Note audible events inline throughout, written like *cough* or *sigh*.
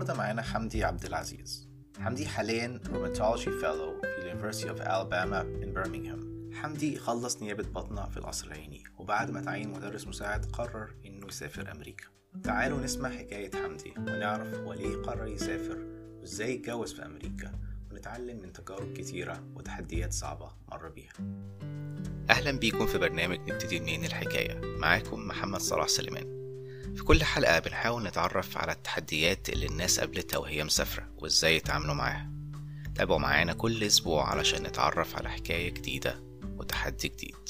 النهارده معانا حمدي عبد العزيز حمدي حاليا rheumatology fellow في University of Alabama in Birmingham. حمدي خلص نيابة بطنة في القصر العيني وبعد ما تعين مدرس مساعد قرر إنه يسافر أمريكا. تعالوا نسمع حكاية حمدي ونعرف هو ليه قرر يسافر وإزاي اتجوز في أمريكا ونتعلم من تجارب كتيرة وتحديات صعبة مر بيها. أهلا بيكم في برنامج نبتدي منين الحكاية. معاكم محمد صلاح سليمان. في كل حلقة بنحاول نتعرف على التحديات اللي الناس قابلتها وهي مسافرة وإزاي يتعاملوا معاها. تابعوا معانا كل أسبوع علشان نتعرف على حكاية جديدة وتحدي جديد.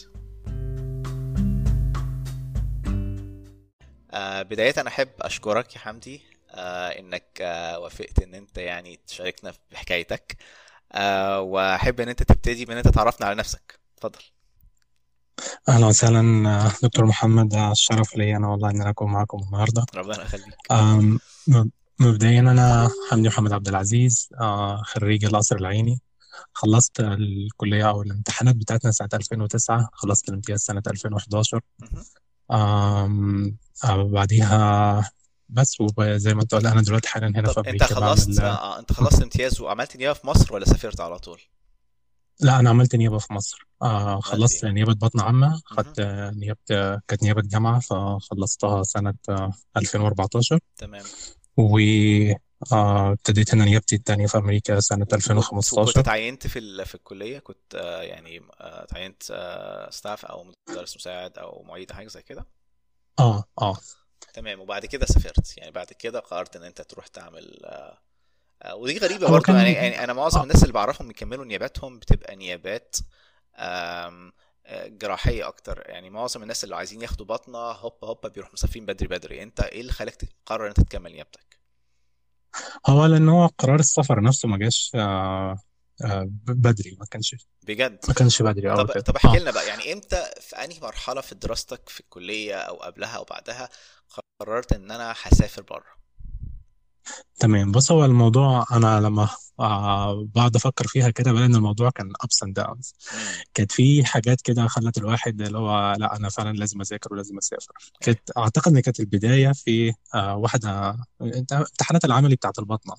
آه بداية أنا أحب أشكرك يا حمدي آه إنك آه وافقت إن أنت يعني تشاركنا بحكايتك آه وأحب إن أنت تبتدي بإن أنت تعرفنا على نفسك. اتفضل. أهلا وسهلا دكتور محمد الشرف لي أنا والله إن أنا أكون معكم النهاردة ربنا يخليك مبدئيا أنا حمدي محمد عبد العزيز آه، خريج القصر العيني خلصت الكلية أو الامتحانات بتاعتنا سنة 2009 خلصت الامتياز سنة 2011 مهم. أم، آه، بعديها بس وزي ما انت قلت أنا دلوقتي حاليا هنا في طب أنت أمريكا خلصت بعمل آه أنت خلصت امتياز وعملت نيابه في مصر ولا سافرت على طول؟ لا أنا عملت نيابة في مصر. آه عملت خلصت إيه؟ نيابة بطن عامة مهم. خدت آه، نيابة آه، كانت نيابة جامعة فخلصتها سنة آه، 2014 تمام. و آه، ابتديت هنا نيابتي التانية في أمريكا سنة وكنت وكنت 2015 اتعينت في ال... في الكلية؟ كنت آه يعني آه اتعينت آه ستاف أو مدرس مساعد أو معيد حاجة زي كده؟ آه آه. تمام. وبعد كده سافرت. يعني بعد كده قررت إن أنت تروح تعمل آه آه ودي غريبة هو برضو يعني يعني أنا معظم آه. الناس اللي بعرفهم بيكملوا نياباتهم بتبقى نيابات آه، جراحية أكتر. يعني معظم الناس اللي عايزين ياخدوا بطنة هوبا هوبا بيروحوا مسافرين بدري بدري. أنت إيه اللي خلاك تقرر إن أنت تكمل نيابتك؟ هو لأن هو قرار السفر نفسه ما جاش آه آه بدري ما كانش بجد؟ ما كانش بدري طب كده طب احكي لنا بقى يعني إمتى في أنهي مرحلة في دراستك في الكلية أو قبلها أو بعدها قررت إن أنا هسافر بره؟ تمام. بص هو الموضوع أنا لما آه بقعد أفكر فيها كده بلاقي إن الموضوع كان and downs. امم كانت في حاجات كده خلت الواحد اللي هو لأ أنا فعلا لازم أذاكر ولازم أسافر. كانت أعتقد إن كانت البداية في آه واحدة انت- امتحانات العملي بتاعت البطنه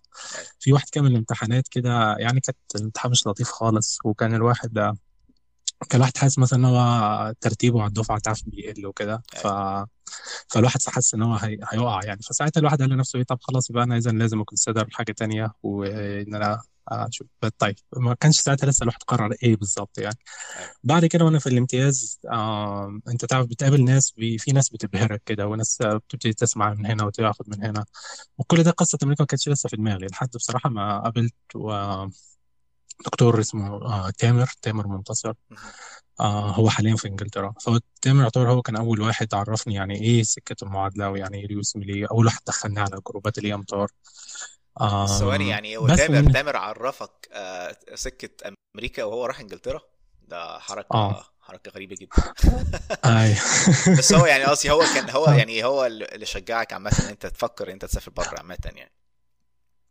في واحد كان من الامتحانات كده يعني كانت الامتحان مش لطيف خالص وكان الواحد كان الواحد حاسس مثلا إن هو ترتيبه على الدفعة تعرف بيقل وكده. ف أيوه فالواحد حس إن هو هي... هيقع يعني. فساعتها الواحد قال لنفسه إيه طب خلاص يبقى أنا اذا لازم أكونسيدر حاجة تانية. وإن أنا أشوف. طيب ما كانش ساعتها لسه الواحد قرر إيه بالظبط يعني. أيوه. بعد كده وأنا في الامتياز آه، أنت تعرف بتقابل ناس بي في ناس بتبهرك كده وناس بتبتدي تسمع من هنا وتاخد من هنا. وكل ده قصة أمريكا ما كانتش لسه في دماغي لحد بصراحة ما قابلت و- دكتور اسمه آه، تامر تامر منتصر. آه، هو حاليا في إنجلترا. فهو تامر يعتبر هو كان أول واحد عرفني يعني إيه سكة المعادلة ويعني إيه اليوسملي أول واحد دخلني على جروبات الامتار ثواني آم، يعني هو تامر ومن تامر عرفك آه، سكة أمريكا وهو راح إنجلترا؟ ده آه. حركة حركة غريبة جدا. *laughs* اي بس هو يعني قصدي هو كان هو آه. يعني هو اللي شجعك عامة إن أنت تفكر إن أنت تسافر بره عامة يعني.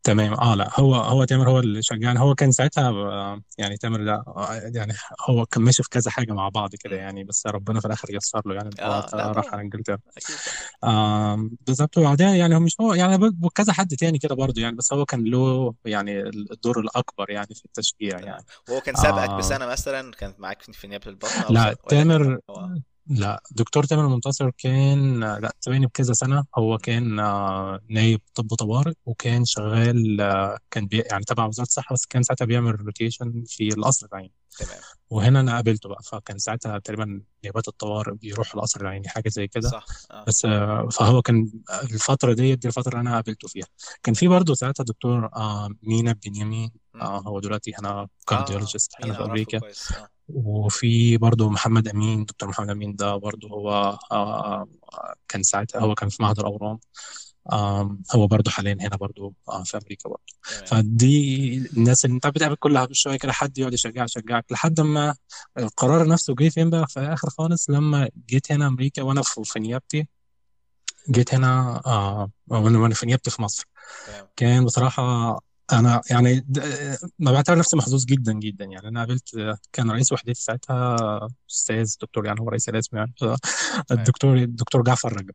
تمام. آه لا هو هو تامر هو اللي شجعني هو كان ساعتها آه، يعني تامر ده آه، يعني هو كان ماشي في كذا حاجة مع بعض كده مم. يعني بس ربنا في الآخر يسر له يعني هو آه لا راح طبعا. على إنجلترا. أكيد طبعا. آم، بالظبط وبعدها يعني هو مش هو يعني ب- وكذا حد تاني كده برضه يعني بس هو كان له يعني الدور الأكبر يعني في التشجيع تمام. يعني. وهو كان سابقك آه. بسنة مثلا؟ كان معاك في نيابة البطنة أو لا سنة ولا كان تامر هو لا دكتور تامر منتصر كان لا سابقني بكذا سنة. هو. كان آه، نايب طب طوارئ وكان شغال آه، كان بي يعني تبع وزارة الصحة بس كان ساعتها بيعمل rotation في القصر العيني. تمام. وهنا أنا قابلته بقى فكان ساعتها تقريبا نيابات الطوارئ بيروحوا القصر العيني حاجة زي كده. صح آه. بس آه، فهو كان الفترة دي دي الفترة اللي أنا قابلته فيها. كان في برضه ساعتها دكتور آه، مينا بنيامين. مم. آه، هو دلوقتي هنا آه كارديولوجيست هنا مين في أعرفه أمريكا. كويس آه. وفي برضه محمد أمين دكتور محمد أمين ده برضه هو آه كان ساعتها هو كان في معهد الأورام آم، هو برضه حاليا هنا برضه آه في أمريكا برضه. فدي الناس اللي أنت بتقابل كلها بشوية كده حد يقعد يشجعك يشجعك لحد ما القرار نفسه جه فين بقى؟ في الآخر خالص لما جيت هنا أمريكا وأنا في نيابتي جيت هنا آه وأنا في نيابتي في مصر. كان بصراحة أنا يعني د- ما بعتبر نفسي محظوظ جدا جدا. يعني أنا قابلت كان رئيس وحدتي ساعتها أستاذ دكتور يعني هو رئيس القسم يعني. أيوه. الدكتور الدكتور جعفر رجب.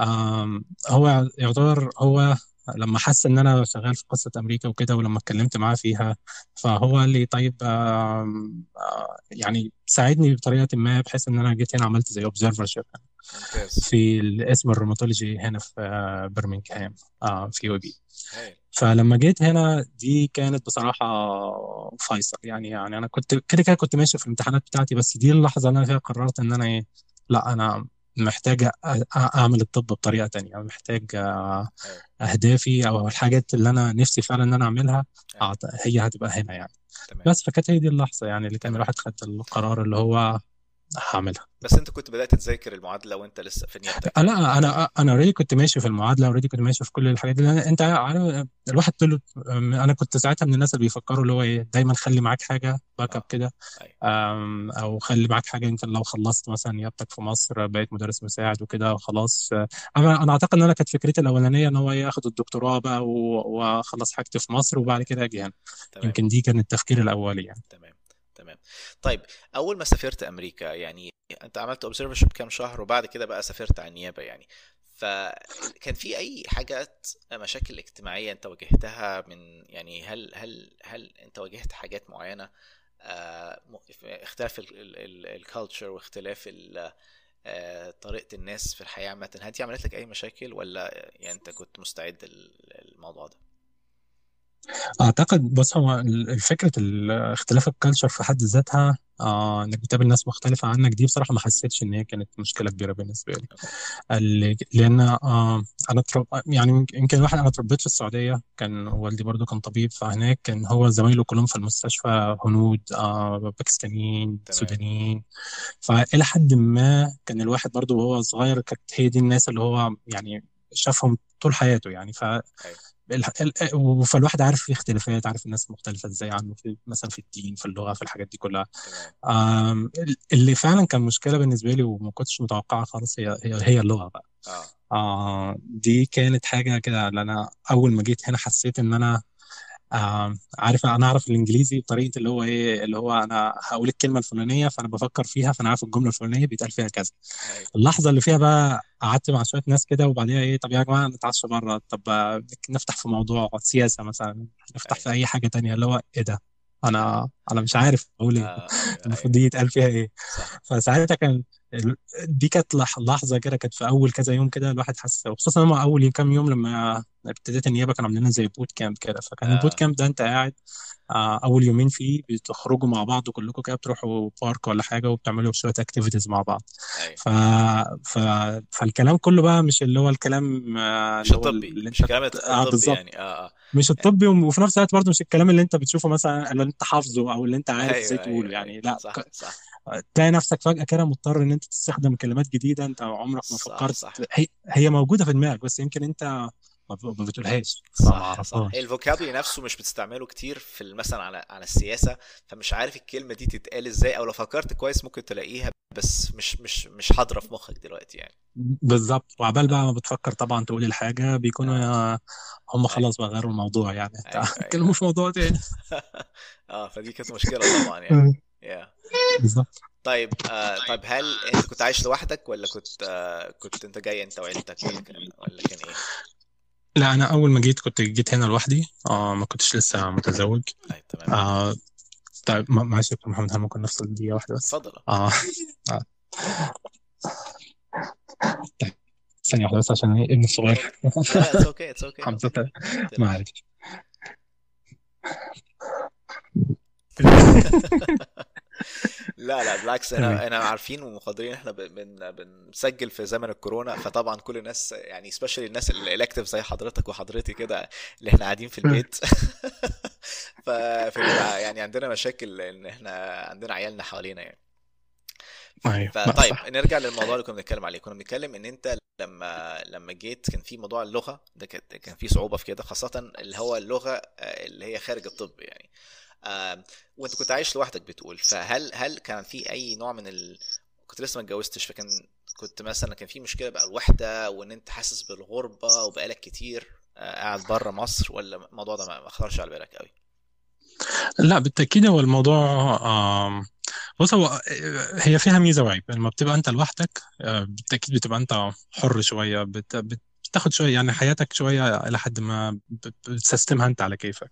آم، هو يعتبر هو لما حس إن أنا شغال في قصة أمريكا وكده ولما اتكلمت معاه فيها فهو قال لي طيب آم، آه، يعني ساعدني بطريقة ما بحيث إن أنا جيت هنا عملت زي observer ممتاز. في قسم ال rheumatology هنا في آه، برمنغهام آه، في UAB هايل فلما جيت هنا دي كانت بصراحة فيصل. يعني يعني أنا كنت كده كده كنت ماشي في الامتحانات بتاعتي بس دي اللحظة اللي أنا فيها قررت إن أنا إيه لأ أنا محتاج أعمل الطب بطريقة تانية محتاج آه، هايل أهدافي أو الحاجات اللي أنا نفسي فعلا إن أنا أعملها هايل أعت- هي هتبقى هنا يعني. تمام. بس فكانت هي دي اللحظة يعني اللي كان الواحد خد القرار اللي هو هعملها. بس انت كنت بدأت تذاكر المعادلة وانت لسه في نيابتك يعني لا أنا أنا already كنت ماشي في المعادلة already كنت ماشي في كل الحاجات دي. لأن أنت عارف الواحد طول أنا كنت ساعتها من الناس اللي بيفكروا اللي هو إيه دايما خلي معاك حاجة backup آه كده. أم، أو خلي معاك حاجة يمكن لو خلصت مثلا نيابتك في مصر بقيت مدرس مساعد وكده وخلاص. أنا أنا أعتقد إن أنا كانت فكرتي الأولانية إن هو إيه آخد الدكتوراه بقى وأخلص حاجتي في مصر وبعد كده أجي هنا. يمكن دي كان التفكير الاولي يعني. تمام. تمام. طيب أول ما سافرت أمريكا يعني أنت عملت اوبزرفرشيب كام شهر وبعد كده بقى سافرت على النيابة يعني. فكان في أي حاجات مشاكل اجتماعية أنت واجهتها من يعني هل هل هل أنت واجهت حاجات معينة؟ آه، اختلاف ال culture واختلاف آه، طريقة الناس في الحياة عامة هل دي عملت لك أي مشاكل ولا يعني أنت كنت مستعد للموضوع ده؟ أعتقد بص هو فكره اختلاف ال culture في حد ذاتها آه إنك بتقابل ناس مختلفة عنك دي بصراحة ما حسيتش إن هي كانت مشكلة كبيرة بالنسبة لي. okay ال- لأن آه أنا ترب يعني يمكن الواحد أنا اتربيت في السعودية كان والدي برضو كان طبيب فهناك كان هو زمايله كلهم في المستشفى هنود آه باكستانيين تمام. سودانيين. فإلى حد ما كان الواحد برضو وهو صغير كانت هي دي الناس اللي هو يعني شافهم طول حياته يعني. ف أيوه. فالواحد عارف في اختلافات عارف الناس مختلفة إزاي عنه في مثلا في الدين في اللغة في الحاجات دي كلها. اللي فعلا كان مشكلة بالنسبة لي وما كنتش متوقعها خالص هي هي هي اللغة بقى. آه. آه دي كانت حاجة كده اللي أنا أول ما جيت هنا حسيت إن أنا آه عارف أنا أعرف الإنجليزي بطريقة اللي هو إيه اللي هو أنا هقول الكلمة الفلانية فأنا بفكر فيها فأنا عارف الجملة الفلانية بيتقال فيها كذا. أيوه. اللحظة اللي فيها بقى قعدت مع شوية ناس كده وبعديها إيه طب يا جماعة نتعشى بره طب آه، نفتح في موضوع سياسة مثلا نفتح في أيوه. أي حاجة تانية اللي هو إيه ده؟ أنا أنا مش عارف أقول إيه. أيوه المفروض دي يتقال فيها إيه. فساعتها كان دي كانت لح- لحظة كده كانت في أول كذا يوم كده الواحد حس وخصوصا لما أول كام يوم لما ابتديت النيابة كانوا عاملين زي boot camp كده. فكان ال boot آه camp ده أنت قاعد آه، أول يومين فيه بتخرجوا مع بعض كلكم كده بتروحوا park ولا حاجة وبتعملوا شوية activities مع بعض. أيوه. ف... ف... فالكلام كله بقى مش اللي هو الكلام آه، مش الطبي اللي مش أنت الكلام آه الطبي بالظبط. يعني آه آه. مش الطبي وفي نفس الوقت برضه مش الكلام اللي أنت بتشوفه مثلا اللي أنت حافظه أو اللي أنت عارف إزاي أيوه تقوله أيوه يعني. أيوه لا صح. صح. تلاقي نفسك فجأة كده مضطر إن أنت تستخدم كلمات جديدة انت عمرك ما صح فكرت صح. هي هي موجودة في دماغك بس يمكن انت ما بتقولهاش. صح صح اعرفهاش الفوكابلري نفسه مش بتستعمله كتير في مثلا على على السياسة فمش عارف الكلمة دي تتقال إزاي أو لو فكرت كويس ممكن تلاقيها بس مش مش مش حاضرة في مخك دلوقتي يعني. بالظبط. وعبال بقى ما بتفكر طبعا تقول الحاجة بيكونوا يا- هم أيوه. خلاص بقى غيروا الموضوع يعني. انت أيوه. *laughs* في موضوع تاني. *laughs* آه فدي كانت مشكلة طبعا يعني. *laughs* Yeah. بالظبط. طيب آه طيب. هل انت كنت عايش لوحدك ولا كنت آه كنت انت جاي انت وعيلتك ولا كان ولا كان إيه؟ لا أنا اول ما جيت كنت جيت هنا لوحدي. آه ما كنتش لسه متزوج. تمام. آه طيب ما- معلش يا دكتور محمد هل ممكن نفصل دقيقة واحدة بس؟ اتفضل. آه, آه. طيب ثانية واحدة بس عشان إيه ابني الصغير. لا it's okay it's okay حمزة تقلقش معلش لا لا بالعكس أنا أنا عارفين ومقدرين إحنا بن بن- بنسجل في زمن الكورونا فطبعا كل الناس يعني especially الناس ال elective زي حضرتك وحضرتي كده اللي إحنا قاعدين في البيت. *laughs* ف فبيبقى يعني عندنا مشاكل إن إحنا عندنا عيالنا حوالينا يعني. لا فطيب صح. نرجع للموضوع اللي كنا بنتكلم عليه. كنا بنتكلم إن أنت لما لما جيت كان في موضوع اللغة ده كان كان في صعوبة في كده خاصة اللي هو اللغة آه، اللي هي خارج الطب يعني. وانت كنت عايش لوحدك بتقول. فهل هل كان في أي نوع من ال... كنت لسه ما اتجوزتش فكان كنت مثلا كان في مشكلة بقى الوحدة وإن أنت حاسس بالغربة وبقالك كتير آه، قاعد بره مصر ولا الموضوع ده ما خطرش على بالك قوي لا بالتأكيد هو الموضوع بص هو هي فيها ميزة وعيب. لما بتبقى أنت لوحدك آه، بالتأكيد بتبقى أنت حر شوية بت... بت... بتاخد شوية يعني حياتك شوية إلى حد ما بتسيستمها أنت على كيفك.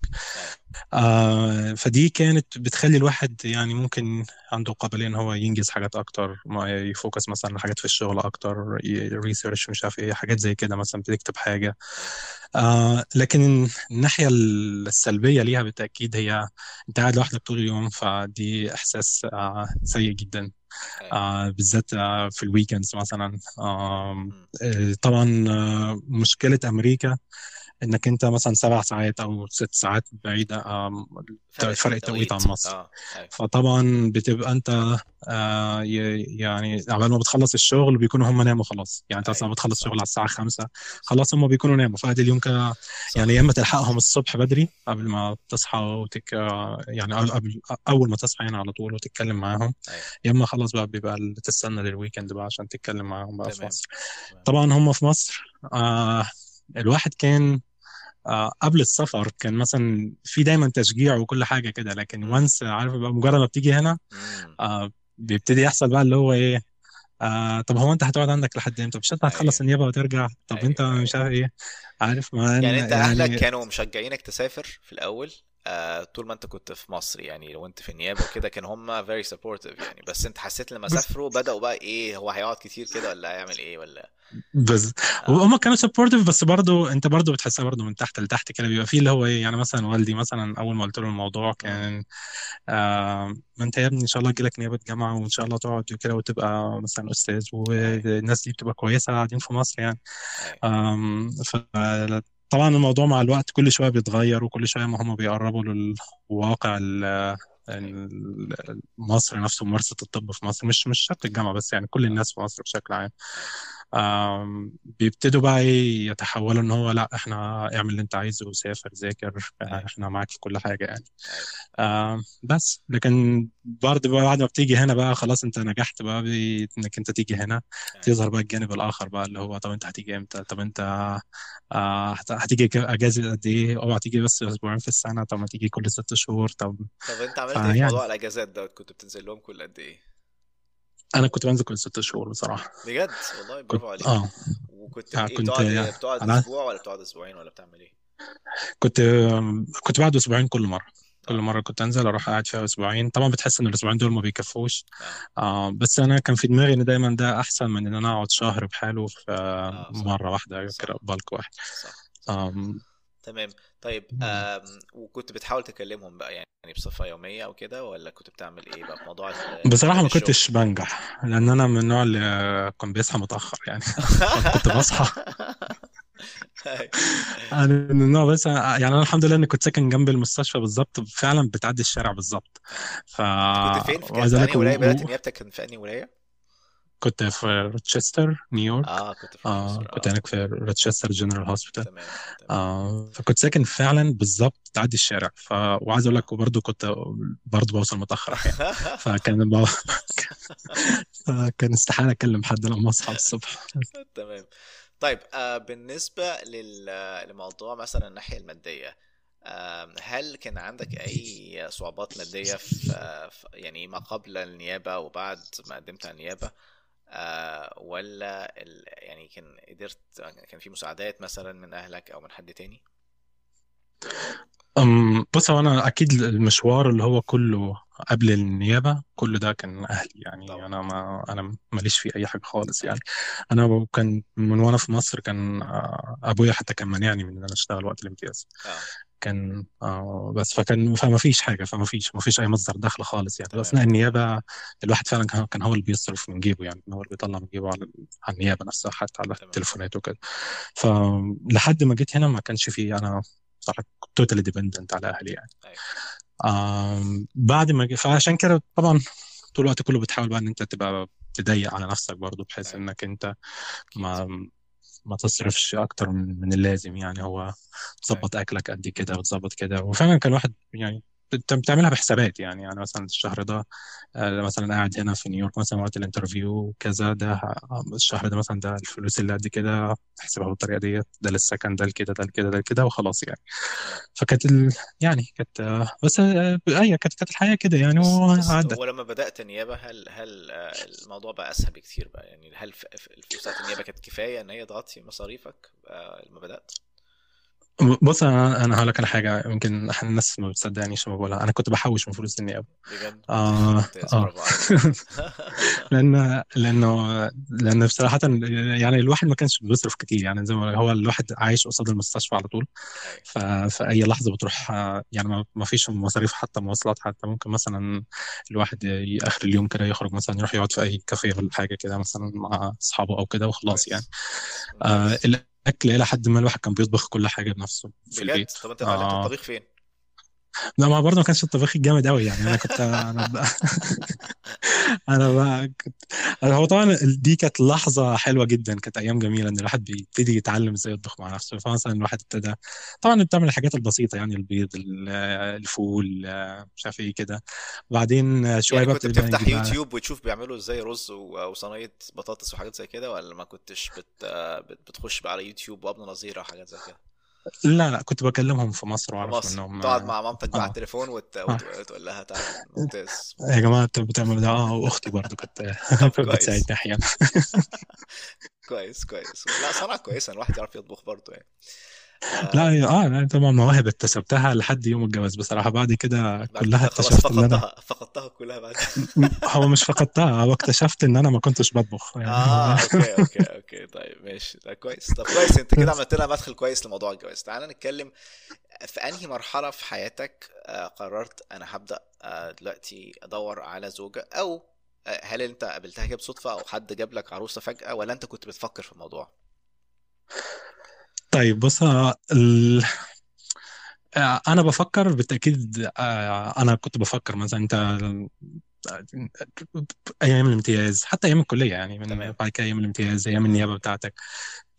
آه فدي كانت بتخلي الواحد يعني ممكن عنده قابلية إن هو ينجز حاجات أكتر ما يفوكس مثلا حاجات في الشغل أكتر research مش عارف إيه حاجات زي كده مثلا بتكتب حاجة آه لكن الناحية السلبية ليها بالتأكيد هي أنت قاعد لوحدك طول اليوم فدي إحساس آه سيء جدا بالذات آه في ال weekends مثلا آه. آه، طبعا آه، مشكلة إنك أنت مثلا سبع ساعات أو ست ساعات بعيدة آم، فرق التوقيت عن مصر آه أيوة. فطبعا بتبقى أنت آه، يعني عبال ما بتخلص الشغل بيكونوا هم ناموا خلاص يعني أنت مثلا أيوة، بتخلص. شغل على الساعة خمسة خلاص هم بيكونوا ناموا فادي اليوم كده. يعني يا إما تلحقهم الصبح بدري قبل ما تصحى وتك يعني قبل أول ما تصحى يعني على طول وتتكلم معاهم أيوة. يا إما خلاص بقى بيبقى تستنى لل weekend بقى عشان تتكلم معاهم بقى في. مصر تمام. طبعا هم في مصر آه الواحد كان آه قبل السفر كان مثلا في دايما تشجيع وكل حاجة كده لكن. once عارف بقى مجرد ما بتيجي هنا. آه بيبتدي يحصل بقى اللي هو إيه آه طب هو أنت هتقعد عندك لحد إمتى مش انت هتخلص أيوة. النيابة وترجع طب أيوة، انت مش أيوة. عارف إيه عارف ما يعني أنت أهلك يعني كانوا مشجعينك تسافر في الأول آه طول ما انت كنت في مصر يعني لو انت في النيابة وكده كان هم very supportive يعني. بس انت حسيت لما سافروا بدأوا بقى إيه هو هيقعد كتير كده ولا هيعمل إيه ولا؟ بس آه. وهم كانوا سبورتيف بس برضه انت برضه بتحسها برضه من تحت لتحت كده بيبقى فيه اللي هو إيه يعني مثلا والدي مثلا أول ما قلت له الموضوع. كان آه ما انت يا ابني إن شاء الله تجيلك نيابة جامعة وإن شاء الله تقعد كده وتبقى مثلا أستاذ أيوه. والناس دي بتبقى كويسة قاعدين في مصر يعني. آم ف طبعا الموضوع مع الوقت كل شوية بيتغير وكل شوية ما هم بيقربوا للواقع مصر نفسه ممارسة الطب في مصر. مش مش شرط الجامعة بس يعني كل الناس في مصر بشكل عام. بيبتدوا بقى إيه يتحولوا ان هو لا إحنا اعمل اللي انت عايزه وسافر ذاكر أيوه. إحنا معاك في كل حاجة يعني. بس. لكن برضه بعد ما بتيجي هنا بقى خلاص انت نجحت بقى بي- انك انت تيجي هنا. أيوه. تظهر بقى الجانب الآخر بقى اللي هو طب انت هتيجي إمتى؟ طب انت آه، هت- هتيجي أجازة قد إيه؟ اوعى تيجي بس أسبوعين في السنة. طب ما تيجي كل ست شهور. طب طب انت عملت إيه في موضوع الأجازات ده؟ كنت بتنزل لهم كل قد إيه؟ أنا كنت بنزل كل ست شهور بصراحة. بجد؟ والله برافو عليك. آه. وكنت آه، كنت بتقعد بتقعد أنا أسبوع ولا بتقعد أسبوعين ولا بتعمل إيه؟ كنت كنت بعد أسبوعين كل مرة. كل آه. مرة كنت أنزل أروح قاعد فيها أسبوعين. طبعا بتحس إن الأسبوعين دول ما بيكفوش. آه. آه بس أنا كان في دماغي إن دايما ده أحسن من إن أنا أقعد شهر بحاله في صح. مرة واحدة كده بالك واحد. صح تمام. طيب وكنت بتحاول تكلمهم بقى يعني بصفة يومية أو كده ولا كنت بتعمل إيه بقى في موضوع *laughs* بصراحة ما كنتش بنجح لأن أنا من النوع اللي كان بيصحى متأخر يعني. *laughs* فكنت بصحى. *laughs* أنا من النوع بس يعني أنا الحمد لله إني كنت ساكن جنب المستشفى بالظبط فعلا بتعدي الشارع بالظبط. ف كنت فين؟ في كان وعايز في أقول أنهي لك ولاية؟ و... بدأت و... نيابتك كان في أنهي ولاية؟ كنت في روتشستر نيويورك آه كنت في آه كنت هناك في روتشستر General Hospital تمام تمام. آه فكنت ساكن فعلا بالظبط تعدي الشارع. ف... وعايز أقول لك وبرضه كنت برضه بوصل متأخر أحيانا *laughs* فكان ب... *laughs* فكان استحالة أكلم حد لما أصحى الصبح. تمام. طيب آه بالنسبة لل... لموضوع مثلا الناحية المادية آم، هل كان عندك أي صعوبات مادية في يعني ما قبل النيابة وبعد ما قدمت على النيابة؟ آه، ولا ال... يعني كان قدرت كان في مساعدات مثلا من أهلك أو من حد تاني؟ أم بص هو أنا أكيد المشوار اللي هو كله قبل النيابة كل ده كان أهلي يعني. طبعا. أنا ما أنا ماليش في أي حاجة خالص يعني. أنا كان من وأنا في مصر كان آه، أبويا حتى كان مانعني من إن أنا أشتغل وقت الامتياز. آه. كان آه بس فكان فما فيش حاجة فما فيش ما فيش أي مصدر دخل خالص يعني. تمام. أثناء النيابة الواحد فعلا كان كان هو اللي بيصرف من جيبه يعني هو اللي بيطلع من جيبه على على النيابة نفسها حتى على تمام. التليفونات وكده. فلحد ما جيت هنا ما كانش في أنا صراحة توتالي ديبندنت على أهلي يعني. أيوة. بعد ما فعشان كده طبعا طول الوقت كله بتحاول بقى إن أنت تبقى تضيق على نفسك برضو بحيث أيوة. إنك أنت ما ما تصرفش أكتر من اللازم يعني. هو أيوة. تظبط أكلك قد كده وتظبط كده. وفعلا كان الواحد يعني بتعملها بحسابات يعني. يعني مثلا الشهر ده آه، مثلا قاعد هنا في نيويورك مثلا وقت ال interview كذا ده الشهر ده مثلا ده الفلوس اللي قد كده احسبها بالطريقة ديت ده للسكن ده لكده ده لكده ده لكده وخلاص يعني. فكانت ال... يعني كانت آه، بس أيوه كانت كانت الحياة كده يعني وعدت ولما بدأت نيابة هل هل آه، الموضوع بقى أسهل بكتير بقى؟ يعني هل الفلوس بتاعت النيابة كانت كفاية إن هي تغطي مصاريفك لما بدأت؟ بص أنا أنا هقول لك على حاجة. يمكن إحنا الناس ما بتصدقنيش لما بقولها. أنا كنت بحوش من فلوس النيابه بجد؟ آه ممتاز آه. برافو عليك *laughs* *laughs* لأن لأنه لأن بصراحة يعني الواحد ما كانش بيصرف كتير. يعني زي ما هو الواحد عايش قصاد المستشفى على طول. أيوة. ففي أي لحظة بتروح آه، يعني ما ما فيش مصاريف حتى مواصلات حتى. ممكن مثلا الواحد ي- آخر اليوم كده يخرج مثلا يروح يقعد في أي كافيه ولا حاجة كده مثلا مع أصحابه أو كده وخلاص يعني. كويس. آه ممتاز. الاكل إلى حد ما الواحد كان بيطبخ كل حاجة بنفسه في بجد؟ البيت. طب أنت اتعلمت آه. الطبيخ فين؟ لا ما برضه ما كانش الطبيخ الجامد قوي يعني. أنا كنت أنا بقى *laughs* أنا بقى كنت أنا هو طبعا دي كانت لحظة حلوة جدا كانت أيام جميلة إن الواحد بيبتدي يتعلم إزاي يطبخ مع نفسه. فمثلا الواحد ابتدى طبعا بتعمل الحاجات البسيطة يعني البيض ال- الفول مش عارف إيه كده. بعدين شوية يعني بقى كنت بتفتح يوتيوب وتشوف بيعملوا إزاي رز و- وصينية بطاطس وحاجات زي كده ولا ما كنتش بت... بت- بتخش بقى على يوتيوب وابن نظيرة وحاجات زي كده؟ لا لا كنت بكلمهم في مصر وأعرف مصر منهم تقعد آه مع مامتك على آه. التليفون وت... وت... وتقول لها تعالى ممتاز. يا جماعة أنتوا بتعملوا ده؟ آه وأختي برضو كانت *laughs* كويس بتساعدني أحيانا. *laughs* كويس كويس. لا صنعة كويسة الواحد يعرف يطبخ برضه يعني. آه. لا آه لا طبعا مواهب اكتسبتها لحد يوم الجواز بصراحة. بعد كده بعد كلها كده خلاص اكتشفت إن أنا فقدتها فقدتها كلها بعد هو مش فقدتها هو اكتشفت إن أنا ما كنتش بطبخ يعني. آه okay okay okay. طيب ماشي. ده كويس. طب كويس أنت كده عملت لنا مدخل كويس لموضوع الجواز. تعال نتكلم في أنهي مرحلة في حياتك آه قررت أنا هبدأ آه دلوقتي أدور على زوجة؟ أو هل أنت قابلتها كده بصدفة أو حد جاب لك عروسة فجأة؟ ولا أنت كنت بتفكر في الموضوع؟ طيب بص آه، ال... أنا بفكر بالتأكيد آه، أنا كنت بفكر مثلا أنت أيام الامتياز حتى أيام الكلية يعني من تمام. بعد كده أيام الامتياز أيام النيابة بتاعتك.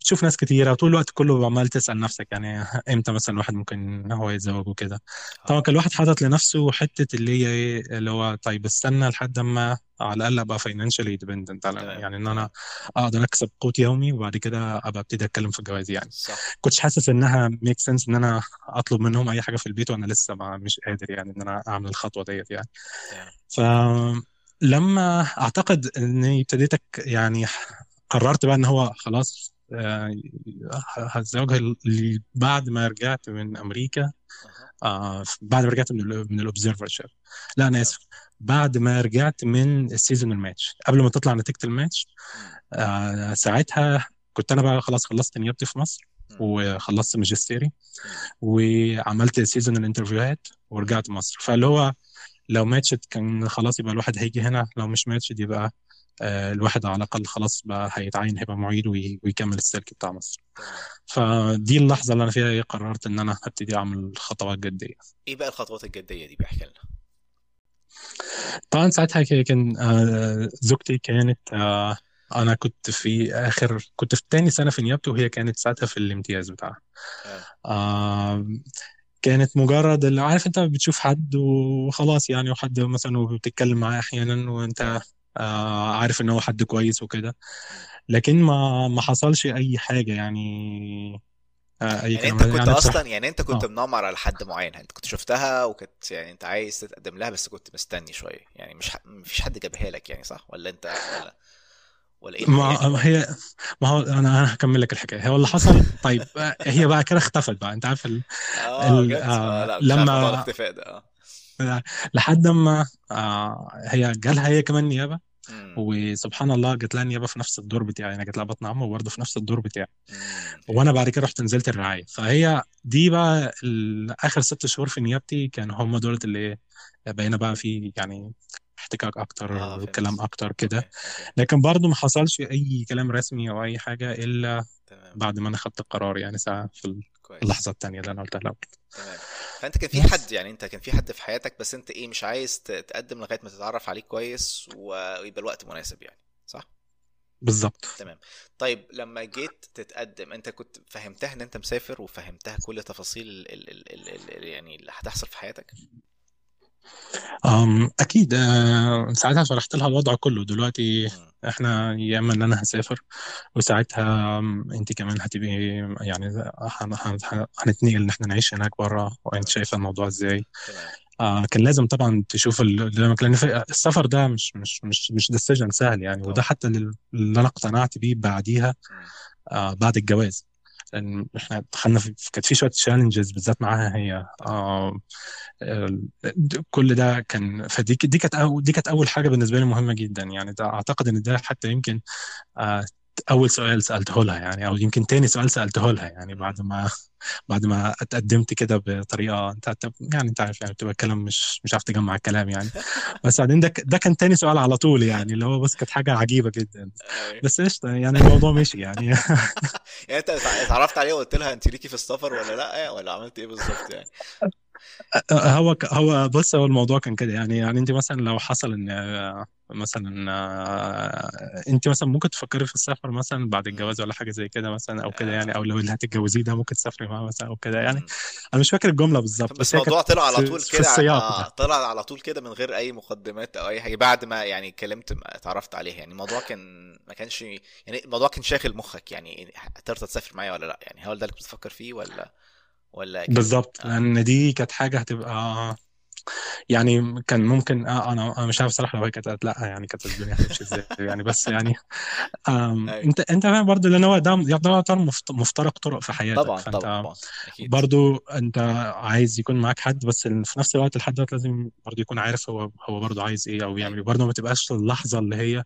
بتشوف ناس كتيره وطول الوقت كله عمال تسأل نفسك يعني *laughs* إمتى مثلا الواحد ممكن هو يتزوج وكده. طبعا آه كان الواحد حاطط لنفسه حتة اللي هي إيه اللي هو طيب استنى لحد اما على الأقل أبقى financially dependent على يعني إن أنا أقدر أكسب قوت يومي وبعد كده أبقى أبتدي أتكلم في الجواز يعني. صح. كنتش حاسس إنها make sense إن أنا أطلب منهم أي حاجة في البيت وأنا لسه ما مش قادر يعني إن أنا أعمل الخطوة ديت يعني. تمام. فلما أعتقد إني ابتديت يعني قررت بقى إن هو خلاص آه، هتزوجها اللي بعد ما رجعت من أمريكا آه، بعد ما رجعت من ال من ال observership لا أنا آسف بعد ما رجعت من ال season ال match قبل ما تطلع نتيجة الماتش. آه، ساعتها كنت أنا بقى خلاص خلصت نيابتي في مصر. وخلصت ماجستيري. وعملت season ال interviewهات. ورجعت مصر فاللي هو لو ماتشت كان خلاص يبقى الواحد هيجي هنا لو مش ماتشت يبقى آه، الواحد على الأقل خلاص بقى هيتعين هيبقى معيد وي- ويكمل السلك بتاع مصر. فدي اللحظة اللي أنا فيها إيه قررت إن أنا هبتدي أعمل خطوات جدية. إيه بقى الخطوات الجدية دي بيحكي لنا؟ طبعا ساعتها كان آه، زوجتي كانت آه، أنا كنت في آخر كنت في تاني سنة في نيابتي وهي كانت ساعتها في الامتياز بتاعها. آه، كانت مجرد اللي عارف أنت بتشوف حد وخلاص يعني وحد مثلا وبتتكلم معاه أحيانا وأنت آه عارف إن هو حد كويس وكده. لكن ما ما حصلش أي حاجة يعني آه أي يعني أنت كنت يعني أصلا يعني أنت كنت آه. منمر على حد معين أنت كنت شفتها وكنت يعني أنت عايز تتقدم لها بس كنت مستني شوية. يعني مش ح... مفيش حد جابها لك يعني صح؟ ولا أنت ولا ولا إيه يعني ما هي ما هو أنا أنا هكمل لك الحكاية. هو اللي حصل؟ طيب آه، هي بقى كده اختفت بقى. أنت عارف ال... آه ال... آه آه لا لما الاختفاء ده. آه. لحد ما آه هي جالها هي كمان نيابة. وسبحان الله جات لها نيابة في نفس الدور بتاعي أنا جات لها بطن عمه وبرضه في نفس الدور بتاعي. وأنا بعد كده رحت نزلت الرعاية. فهي دي بقى آخر ست شهور في نيابتي كان هم دولت اللي بقينا بقى في يعني احتكاك أكتر كلام فهمت. أكتر كده. لكن برضه ما حصلش أي كلام رسمي أو أي حاجة إلا تمام. بعد ما أنا خدت القرار يعني ساعة في كويس. اللحظة التانية اللي أنا قلتها لها تمام. فأنت كان في حد يعني أنت كان في حد في حياتك بس أنت إيه مش عايز تقدم لغاية ما تتعرف عليه كويس ويبقى الوقت مناسب يعني صح؟ بالظبط. تمام. طيب لما جيت تتقدم أنت كنت فهمتها إن أنت مسافر وفهمتها كل تفاصيل ال ال ال ال ال يعني اللي هتحصل في حياتك؟ أم أكيد أه، ساعتها شرحت لها الوضع كله. دلوقتي. إحنا يا إما إن أنا هسافر وساعتها أنت كمان هتبقي يعني هن- هن- هن- هنتنقل إن إحنا نعيش هناك بره وأنت شايفة الموضوع إزاي. آه كان لازم طبعا تشوف قدامك لأن السفر ده مش مش مش مش decision سهل يعني. وده حتى اللي أنا اقتنعت بيه بعديها. آه بعد الجواز. لأن إحنا دخلنا في كانت في شوية challenges بالذات معاها هي. آه كل ده كان فدي دي كانت دي كانت أول حاجة بالنسبة لي مهمة جدا. يعني ده أعتقد إن ده حتى يمكن آه أول سؤال سألته لها يعني أو يمكن تاني سؤال سألته لها يعني. بعد ما بعد ما اتقدمت كده بطريقة أنت يعني أنت عارف يعني بتبقى الكلام مش مش عارف تجمع الكلام يعني بس بعدين ده ده كان تاني سؤال على طول يعني اللي هو بس كانت حاجة عجيبة جدا أيوة. بس قشطة يعني الموضوع مشي يعني *laughs* يعني أنت اتعرفت عليها وقلت لها أنت ليكي في السفر ولا لأ ولا عملت إيه بالظبط يعني هو ك- هو بص هو الموضوع كان كده يعني يعني انت مثلا لو حصل إن آه، مثلا آه، انت مثلا ممكن تفكري في السفر مثلا بعد. الجواز ولا حاجة زي كده مثلا أو كده يعني آه. أو لو اللي هتتجوزيه ده ممكن تسافري معاه مثلا أو كده يعني. أنا مش فاكر الجملة بالظبط بس الموضوع طلع على طول في كده السياق آه ده طلع على طول كده من غير أي مقدمات أو أي حاجة بعد ما يعني اتكلمت اتعرفت عليها يعني الموضوع كان ما كانش يعني الموضوع كان شاغل مخك يعني ترضى تسافر معايا ولا لأ يعني هل ده اللي كنت بتفكر فيه ولا ولا بالظبط آه. لأن دي كانت حاجة هتبقى يعني كان ممكن آه أنا مش عارف صراحة لو هي كانت قالت لأ يعني كانت الدنيا هتمشي إزاي يعني بس يعني *laughs* أيوه. أنت أنت فاهم برضه لأن هو ده يعتبر مفت- مفترق طرق في حياتك طبعا فأنت طبعا أكيد. برضه أنت عايز يكون معاك حد بس في نفس الوقت الحد ده لازم برضه يكون عارف هو هو برضه عايز إيه أو يعمل أيوه إيه برضه ما تبقاش اللحظة اللي هي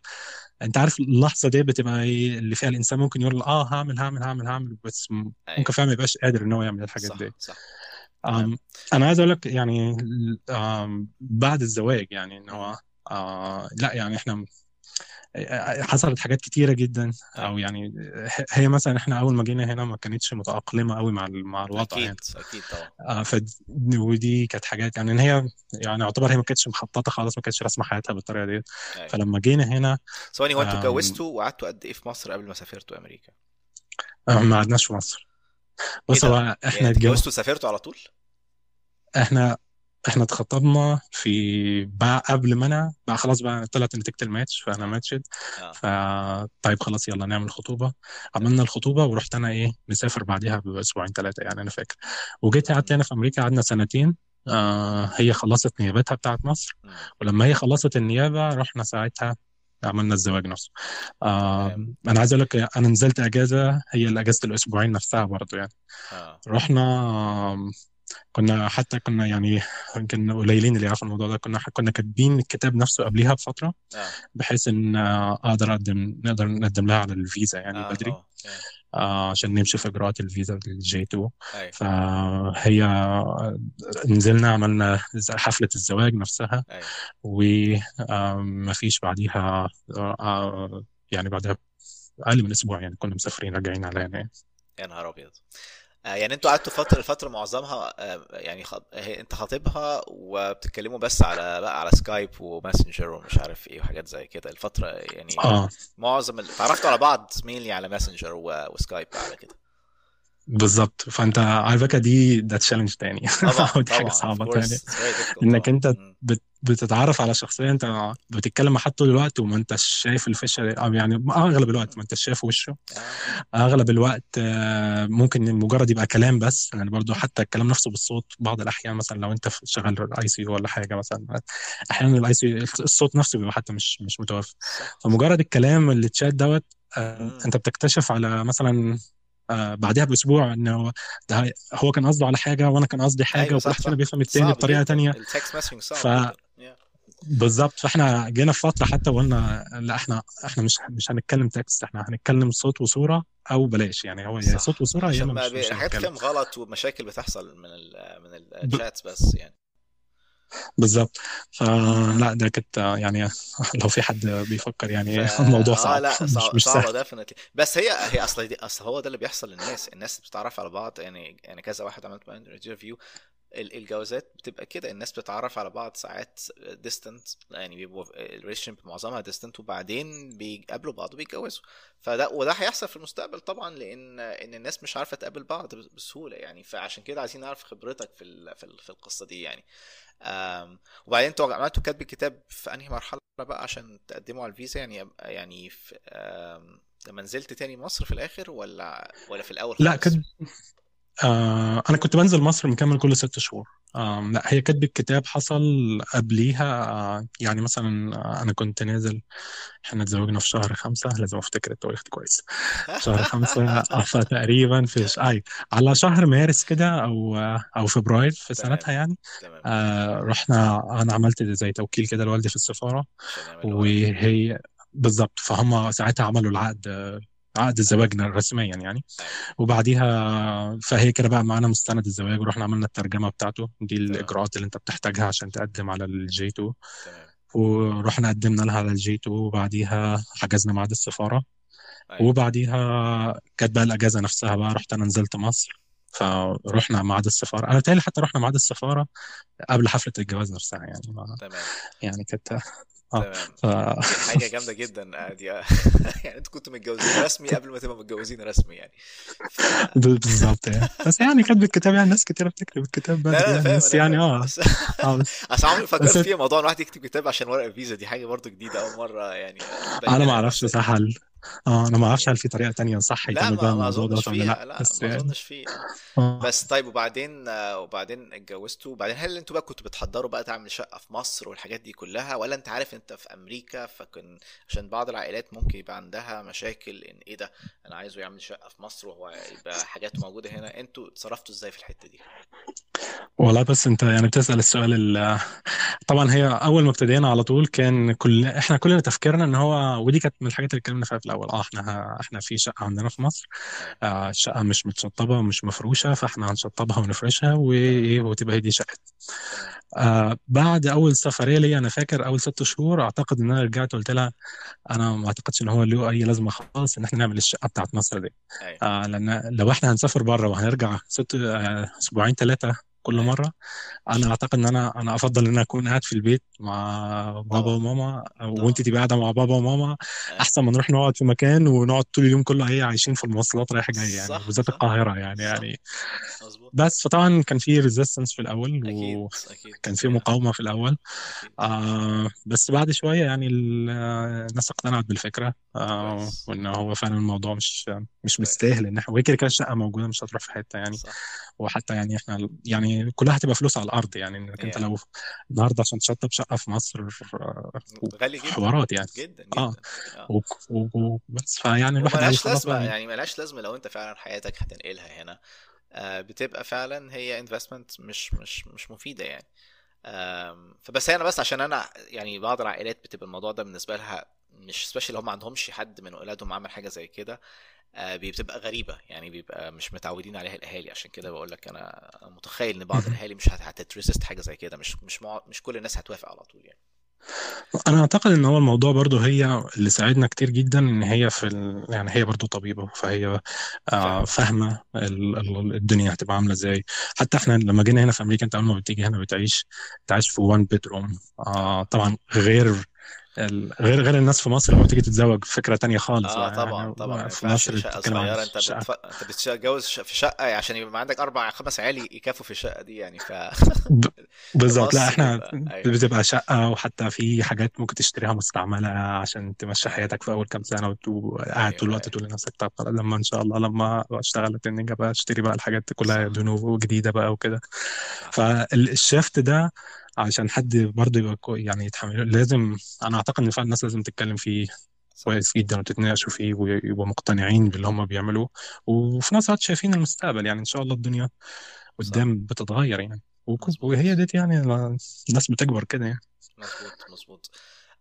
أنت عارف اللحظة دي بتبقى إيه اللي فيها الإنسان ممكن يقول آه هعمل هعمل هعمل هعمل بس ممكن فعلا ما يبقاش قادر إن هو يعمل الحاجات دي. صح صح. أنا عايز أقول لك يعني بعد الزواج يعني إن. هو آه لأ يعني إحنا حصلت حاجات كتيرة جدا. أو يعني هي مثلا إحنا أول ما جينا هنا ما كانتش متأقلمة قوي مع مع الوضع يعني. أكيد أكيد طبعا. آه ف ودي كانت حاجات يعني إن هي يعني يعتبر هي ما كانتش مخططة خالص ما كانتش راسمة حياتها بالطريقة دي أيوه. فلما جينا هنا ثواني هو أنتوا اتجوزتوا وقعدتوا قد إيه في مصر قبل ما سافرتوا أمريكا؟ ما قعدناش في مصر. إيه بص هو يعني إحنا الجو اتجوزتوا وسافرتوا على طول؟ إحنا إحنا اتخطبنا في بقى قبل ما أنا بقى خلاص بقى طلعت نتيجة الماتش فأنا ماتشد. آه. ف طيب خلاص يلا نعمل تمام عملنا الخطوبة ورحت أنا إيه مسافر بعدها بأسبوعين ثلاثة يعني أنا فاكر. وجيت قعدت. هنا في أمريكا قعدنا سنتين. آه هي خلصت نيابتها بتاعت مصر. ولما هي خلصت النيابة رحنا ساعتها عملنا الزواج نفسه. آه أنا عايز أقول لك أنا نزلت أجازة هي الأجازة الأسبوعين نفسها برضو يعني. آه. رحنا كنا حتى كنا يعني يمكن قليلين اللي يعرفوا الموضوع ده. كنا كنا كاتبين الكتاب نفسه قبلها بفترة آه. بحيث إن آه، أقدر أقدم نقدر نقدم لها على الفيزا يعني آه بدري. آه yeah. آه، عشان نمشي في إجراءات الفيزا للجي 2 أيوه. فهي آه، نزلنا عملنا حفلة الزواج نفسها وما فيش بعديها آه، آه، يعني بعدها أقل من أسبوع يعني كنا مسافرين راجعين على هنا يعني. يا نهار أبيض. آه يعني أنتوا قعدتوا فترة الفترة معظمها آه يعني خط... انت خاطبها وبتتكلموا بس على بقى على سكايب وماسنجر ومش عارف إيه وحاجات زي كده. الفترة يعني آه. معظم ال... تعرفتوا على بعض mainly على ماسنجر و... وسكايب على كده. بالظبط. فانت على فكرة دي ده challenge تاني. طبعا *laughs* ودي حاجة صعبة تاني انك انت. بت بتتعرف على شخصية انت بتتكلم مع حد طول الوقت وما انتش شايف الوش أو يعني أغلب الوقت ما انتش شايف وشه. أغلب الوقت آه، ممكن مجرد يبقى كلام بس يعني برضو حتى الكلام نفسه بالصوت بعض الأحيان مثلا لو انت شغال IC ولا حاجة مثلا أحيانا ال IC الصوت نفسه بيبقى حتى مش مش متوافق. صح فمجرد الكلام اللي تشات دوت آه،. انت بتكتشف على مثلا آه، بعدها بأسبوع إنه ده هو كان قصده على حاجة وأنا كان قصدي حاجة أيوه وكل واحد فينا بيفهم التاني بطريقة جدا. تانية. ال text messaging صعب ف. بالظبط. فإحنا جينا في فترة حتى وقلنا لا إحنا إحنا مش مش هنتكلم text إحنا هنتكلم صوت وصورة أو بلاش. يعني هو يا صوت وصورة يا مش. مش حاجات غلط ومشاكل بتحصل من ال من ال chats بس يعني. بالظبط. فلا ده كانت يعني *laughs* لو في حد بيفكر يعني فا *laughs* الموضوع آه صعب لا مش صعب مش سهل. صعبه definitely بس هي هي أصل دي أصل هو ده اللي بيحصل للناس. الناس بتتعرف على بعض. يعني يعني كذا واحد عملت معاه interview الجوازات بتبقى كده الناس بتتعرف على بعض ساعات distant يعني بيبقوا ال relation معظمها distant وبعدين بيقابلوا بعض وبيتجوزوا. فده وده هيحصل في المستقبل طبعا لأن ان الناس مش عارفة تقابل بعض بس- بسهولة يعني. فعشان كده عايزين نعرف خبرتك في ال- في ال- في القصة دي يعني. وبعدين أنتوا عملتوا كاتب الكتاب في أنهي مرحلة بقى عشان تقدموا على الفيزا؟ يعني يعني في لما نزلت تاني مصر في الآخر ولا ولا في الأول لا خالص؟ كاتب آه أنا كنت بنزل مصر مكمل كل ست شهور. آه لا هي كاتب الكتاب حصل قبليها آه يعني مثلا آه أنا كنت نازل إحنا اتزوجنا في شهر خمسة لازم أفتكر التواريخ كويس. شهر *laughs* خمسة آه، فتقريبا في ش... أي على شهر مارس كده أو آه، أو فبراير في سنتها يعني آه رحنا أنا عملت زي توكيل كده لوالدي في السفارة وهي بالظبط فهم ساعتها عملوا العقد عقد زواجنا رسميا يعني. وبعديها فهي كده بقى معانا مستند الزواج ورحنا عملنا الترجمة بتاعته. دي تمام. الإجراءات اللي أنت بتحتاجها عشان تقدم على الجي 2 تمام. ورحنا قدمنا لها على الجي 2 وبعديها حجزنا ميعاد السفارة. أيوه. وبعديها كانت بقى الأجازة نفسها بقى رحت أنا نزلت مصر. فرحنا ميعاد السفارة. أنا بتهيألي حتى رحنا ميعاد السفارة قبل حفلة الجواز نفسها يعني. ما تمام. يعني كانت تمام. ف دي حاجة جامدة جدا. آه، دي *laughs* يعني أنتوا كنتوا متجوزين رسمي قبل ما تبقوا متجوزين رسمي يعني. ف بالظبط يعني. بس يعني كاتب الكتاب يعني ناس كتيرة بتكتب الكتاب لا بدري لا يعني بس يعني آه. *laughs* أصل عمري فكرت فيها موضوع إن واحد يكتب كتاب عشان ورق الفيزا دي حاجة برضو جديدة أول مرة يعني. أنا ما أعرفش صح آه أنا ما أعرفش هل في طريقة تانية صح لا يتعمل بقى ما ما الموضوع أظنش دوت ولا لأ فيها لا بس ما يعني. أظنش فيه آه. آه بس طيب وبعدين آه، وبعدين اتجوزتوا وبعدين هل أنتوا بقى كنتوا بتحضروا بقى تعمل شقة في مصر والحاجات دي كلها؟ ولا أنت عارف أنت في أمريكا فكن عشان بعض العائلات ممكن يبقى عندها مشاكل إن إيه ده أنا عايزه يعمل شقة في مصر وهو يبقى حاجاته موجودة هنا. أنتوا اتصرفتوا إزاي في الحتة دي؟ والله بس أنت يعني بتسأل السؤال ال- *laughs* طبعا هي أول ما ابتدينا على طول كان كل إحنا كلنا تفكيرنا إن هو ودي كانت من الحاجات اللي اتكلمنا فيها في الأول. آه إحنا إحنا في شقة عندنا في مصر آه الشقة مش متشطبة ومش مفروشة فإحنا هنشطبها ونفرشها وايه وتبقى هي دي تمام آه بعد أول سفرية لي أنا فاكر أول ست شهور أعتقد إن أنا رجعت قلت لها أنا ما أعتقدش إن هو له أي لازمة خالص إن إحنا نعمل الشقة بتاعت مصر دي. أيوه. آه لأن لو إحنا هنسافر بره وهنرجع ست آه أسبوعين ثلاثة كل أيوه. مرة. أنا أعتقد إن أنا أنا أفضل إن أنا أكون قاعد في البيت مع بابا وماما وأنت تبقى قاعدة مع بابا وماما أيوه أحسن ما نروح نقعد في مكان ونقعد طول اليوم كله إيه عايشين في المواصلات رايح جاي يعني صح القاهرة يعني صح. يعني مظبوط. بس. فطبعا كان في ريزيستنس في الأول وكان في مقاومة في الأول. آه بس بعد شوية يعني ال- آه، الناس اقتنعت بالفكرة آه وإن هو فعلا الموضوع مش مش مستاهل إن إحنا وهي كده كده الشقة موجودة مش هتروح في حتة يعني. صح. وحتى يعني إحنا يعني كلها هتبقى فلوس على الأرض يعني إنك أنت لو النهارده عشان تشطب شقة في مصر آه، غالي جدا حوارات يعني. جدا آه. جدا آه. و- و- و- بس فيعني الواحد خلاص لازمة بقى يعني ملهاش لازمة لو أنت فعلا حياتك هتنقلها هنا. آه، بتبقى فعلا هي investment مش مش مش مفيدة يعني. آم، فبس أنا بس عشان أنا يعني بعض العائلات بتبقى الموضوع ده بالنسبة لها مش special لو ما عندهمش حد من أولادهم عمل حاجة زي كده. آه، بتبقى غريبة. يعني بيبقى مش متعودين عليها الأهالي. عشان كده بقول لك أنا متخيل إن بعض الأهالي مش هت- هتتريسست حاجة زي كده. مش مش مع- مش كل الناس هتوافق على طول يعني. أنا أعتقد إن هو الموضوع برضو هي اللي ساعدنا كتير جدا إن هي في ال... يعني هي برضو طبيبة فهي آه، ال- الدنيا هتبقى عاملة إزاي. حتى إحنا لما جينا هنا في أمريكا أنت أول ما بتيجي هنا بتعيش تعيش في وان بيدروم آه آه طبعا غير غير غير الناس في مصر لما تيجي تتزوج فكرة تانية خالص آه بقى طبعا يعني طبعا ما في مصر عن صغيرة أنت بتف... أنت بتتجوز في شقة عشان يبقى عندك أربع خمس عيال يكفوا في الشقة دي يعني ف ب- *laughs* بالظبط. لا إحنا يبقى أيوه. بتبقى شقة وحتى في حاجات ممكن تشتريها مستعملة عشان تمشي حياتك في أول كام سنة وقاعد طول أيوه الوقت أيوه. تقول لنفسك طب لما إن شاء الله لما أشتغل التنينج بقى أشتري بقى الحاجات كلها دنو جديدة بقى وكده. فالشيفت ده عشان حد برضه يبقى كوي- يعني يتحمل لازم أنا أعتقد إن فعلا الناس لازم تتكلم فيه كويس جدا وتتناقشوا فيه ويبقوا مقتنعين باللي هم بيعملوه. وفي نفس الوقت شايفين المستقبل يعني إن شاء الله الدنيا قدام بتتغير يعني. وهي ديت يعني الناس بتكبر كده يعني. مظبوط مظبوط.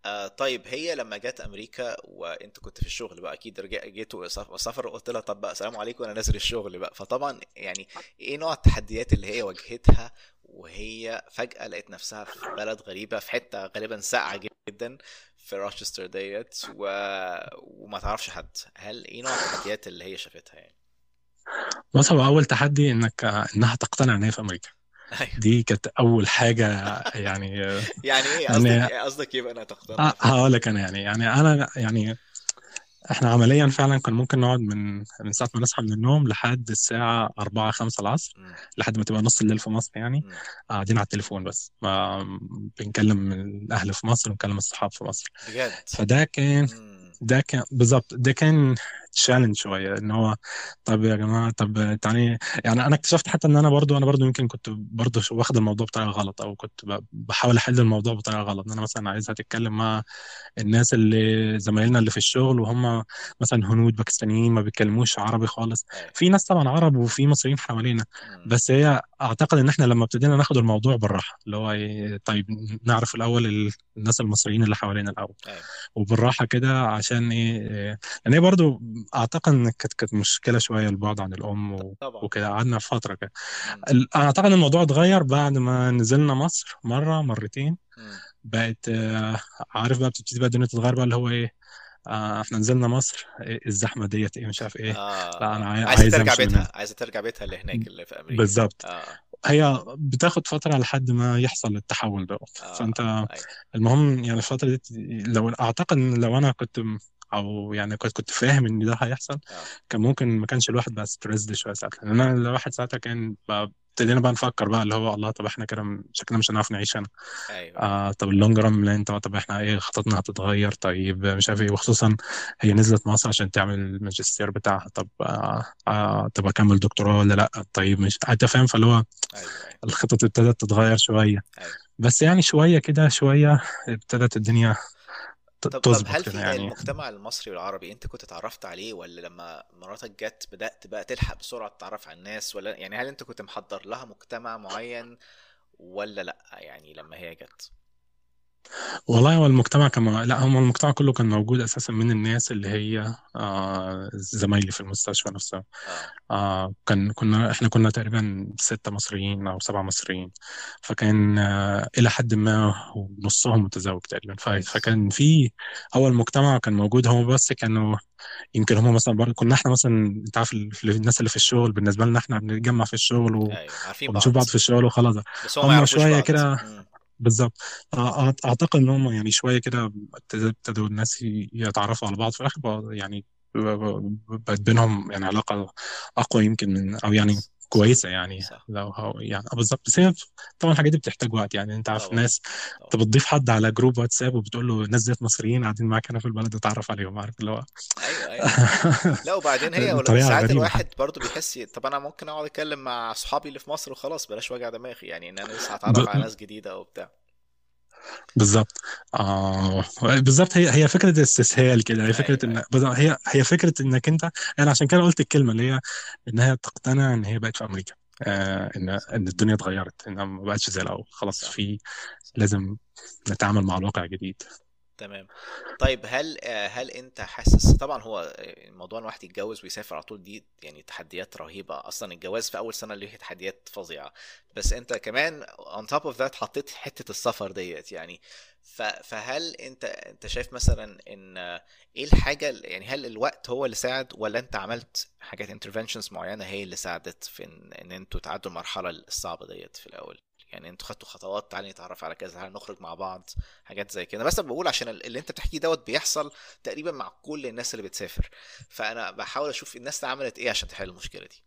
آه طيب هي لما جت أمريكا وأنت كنت في الشغل بقى أكيد رجع جيتوا سف- سفر قلت لها طب بقى السلام عليكم أنا نازل الشغل بقى. فطبعا يعني إيه نوع التحديات اللي هي واجهتها؟ وهي فجأة لقيت نفسها في بلد غريبة في حتة غالبا ساقعة جدا في روشستر ديت و... وما تعرفش حد. هل إيه نوع التحديات اللي هي شافتها يعني؟ بص هو أول تحدي إنك إنها تقتنع إن هي في أمريكا. أيوه دي كانت أول حاجة يعني *laughs* يعني إيه قصدك؟ قصدك إيه بقى أنا تقتنع فيه هقول لك أنا يعني يعني أنا يعني إحنا عمليا فعلا كان ممكن نقعد من من ساعة ما نصحى من النوم لحد الساعة 4 5 العصر. لحد ما تبقى نص الليل في مصر يعني. قاعدين على التليفون بس ما بنكلم الأهل في مصر ونكلم الصحاب في مصر بجد فده كان. ده كان بالظبط ده كان تشالنج شوية إن هو طب يا جماعة طب يعني يعني أنا اكتشفت حتى إن أنا برضو أنا برضو يمكن كنت برضو واخد الموضوع بطريقة غلط أو كنت بحاول أحل الموضوع بطريقة غلط إن أنا مثلا عايزها تتكلم مع الناس اللي زمايلنا اللي في الشغل وهم مثلا هنود باكستانيين ما بيتكلموش عربي خالص. أيوه. في ناس طبعا عرب وفي مصريين حوالينا. بس هي أعتقد إن إحنا لما ابتدينا ناخد الموضوع بالراحة اللي هو إيه، طيب نعرف الأول ال- الناس المصريين اللي حوالينا الأول. أيوه. وبالراحة كده عشان إيه لأن هي برضو أعتقد إن كانت مشكلة شوية البعد عن الأم و- طبعا. وكده قعدنا فترة كده. أعتقد الموضوع اتغير بعد ما نزلنا مصر مرة مرتين. بقت آه، عارف بقى بتبتدي بقى الدنيا تتغير بقى اللي هو إيه آه إحنا نزلنا مصر إيه الزحمة ديت إيه مش عارف إيه. آه لا أنا عاي- عايزة عايز ترجع بيتها عايزة ترجع بيتها اللي هناك اللي في أمريكا. بالظبط. آه. هي بتاخد فترة لحد ما يحصل التحول ده. آه فأنت أيوه. المهم يعني الفترة دي لو أعتقد لو أنا كنت أو يعني كنت كنت فاهم إن ده هيحصل آه. كان ممكن ما كانش الواحد بقى stressed شوية ساعتها. لأن أنا الواحد ساعتها كان بقى ابتدينا بقى نفكر بقى اللي هو الله طب إحنا كده شكلنا مش هنعرف نعيش هنا. أيوه. آه طب ال long run plan طب طب إحنا إيه خططنا هتتغير؟ طيب مش عارف إيه وخصوصا هي نزلت مصر عشان تعمل الماجستير بتاعها. طب آه آه طب أكمل دكتوراه ولا لأ؟ طيب مش أنت فاهم؟ فاللي هو أيوه أيوه. الخطط ابتدت تتغير شوية. أيوه. بس يعني شوية كده شوية ابتدت الدنيا طب طب هل في يعني. المجتمع المصري والعربي انت كنت اتعرفت عليه ولا لما مراتك جت بدأت بقى تلحق بسرعة تتعرف على الناس ولا يعني هل انت كنت محضر لها مجتمع معين ولا لأ؟ يعني لما هي جت. والله هو المجتمع كما لا هم المجتمع كله كان موجود أساسا من الناس اللي هي آه زمايلي في المستشفى نفسها آه. آه كان كنا إحنا كنا تقريبا ستة مصريين أو سبعة مصريين. فكان آه إلى حد ما نصهم متزوج تقريبا. فكان في اول مجتمع كان موجود. هم بس كانوا يمكن هم مثلا برضه كنا إحنا مثلا أنت عارف ال- الناس اللي في الشغل بالنسبة لنا إحنا بنتجمع في الشغل و... أيوه عارفين وبنشوف بعض. في الشغل وخلاص. بس هم شوية كده بالظبط. أعتقد إن هم يعني شوية كده ابتدوا الناس يتعرفوا على بعض في الآخر بقى يعني بقت بينهم يعني علاقة أقوى يمكن من أو يعني كويسة يعني صح. لو هو يعني آه بالظبط. بس هي طبعا الحاجات دي بتحتاج وقت يعني. أنت عارف طبعا. ناس انت بتضيف حد على جروب واتساب وبتقول له الناس ديت مصريين قاعدين معاك هنا في البلد اتعرف عليهم عارف اللي هو. أيوه أيوه. *laughs* لا وبعدين هي ساعات الواحد برضو بيحس طب أنا ممكن أقعد أتكلم مع صحابي اللي في مصر وخلاص بلاش وجع دماغي يعني إن أنا لسه هتعرف على ناس جديدة وبتاع. بالظبط آه بالظبط هي هي فكرة استسهال كده. هي فكرة أيوه. إن هي هي فكرة إنك أنت أنا عشان كده قلت الكلمة اللي هي إن هي تقتنع إن هي بقت في أمريكا. آه إن صح إن الدنيا اتغيرت إنها ما بقتش زي الأول. خلاص صح. في صح. لازم نتعامل مع الواقع جديد. تمام. طيب هل آه، هل أنت حاسس طبعا هو موضوع الواحد يتجوز ويسافر على طول دي يعني تحديات رهيبة. أصلا الجواز في أول سنة ليه تحديات فظيعة. بس أنت كمان on top of that حطيت حتة السفر ديت يعني. فهل أنت أنت شايف مثلا إن إيه الحاجة ال- يعني هل الوقت هو اللي ساعد ولا أنت عملت حاجات interventions معينة هي اللي ساعدت في إن إن أنتوا تعدوا المرحلة الصعبة ديت في الأول؟ يعني أنتوا خدتوا خطوات تعالى نتعرف على كذا تعالى نخرج مع بعض حاجات زي كده. بس بقول عشان ال- اللي انت بتحكيه دوت بيحصل تقريبا مع كل الناس اللي بتسافر. فأنا بحاول أشوف الناس عملت إيه عشان تحل المشكلة دي.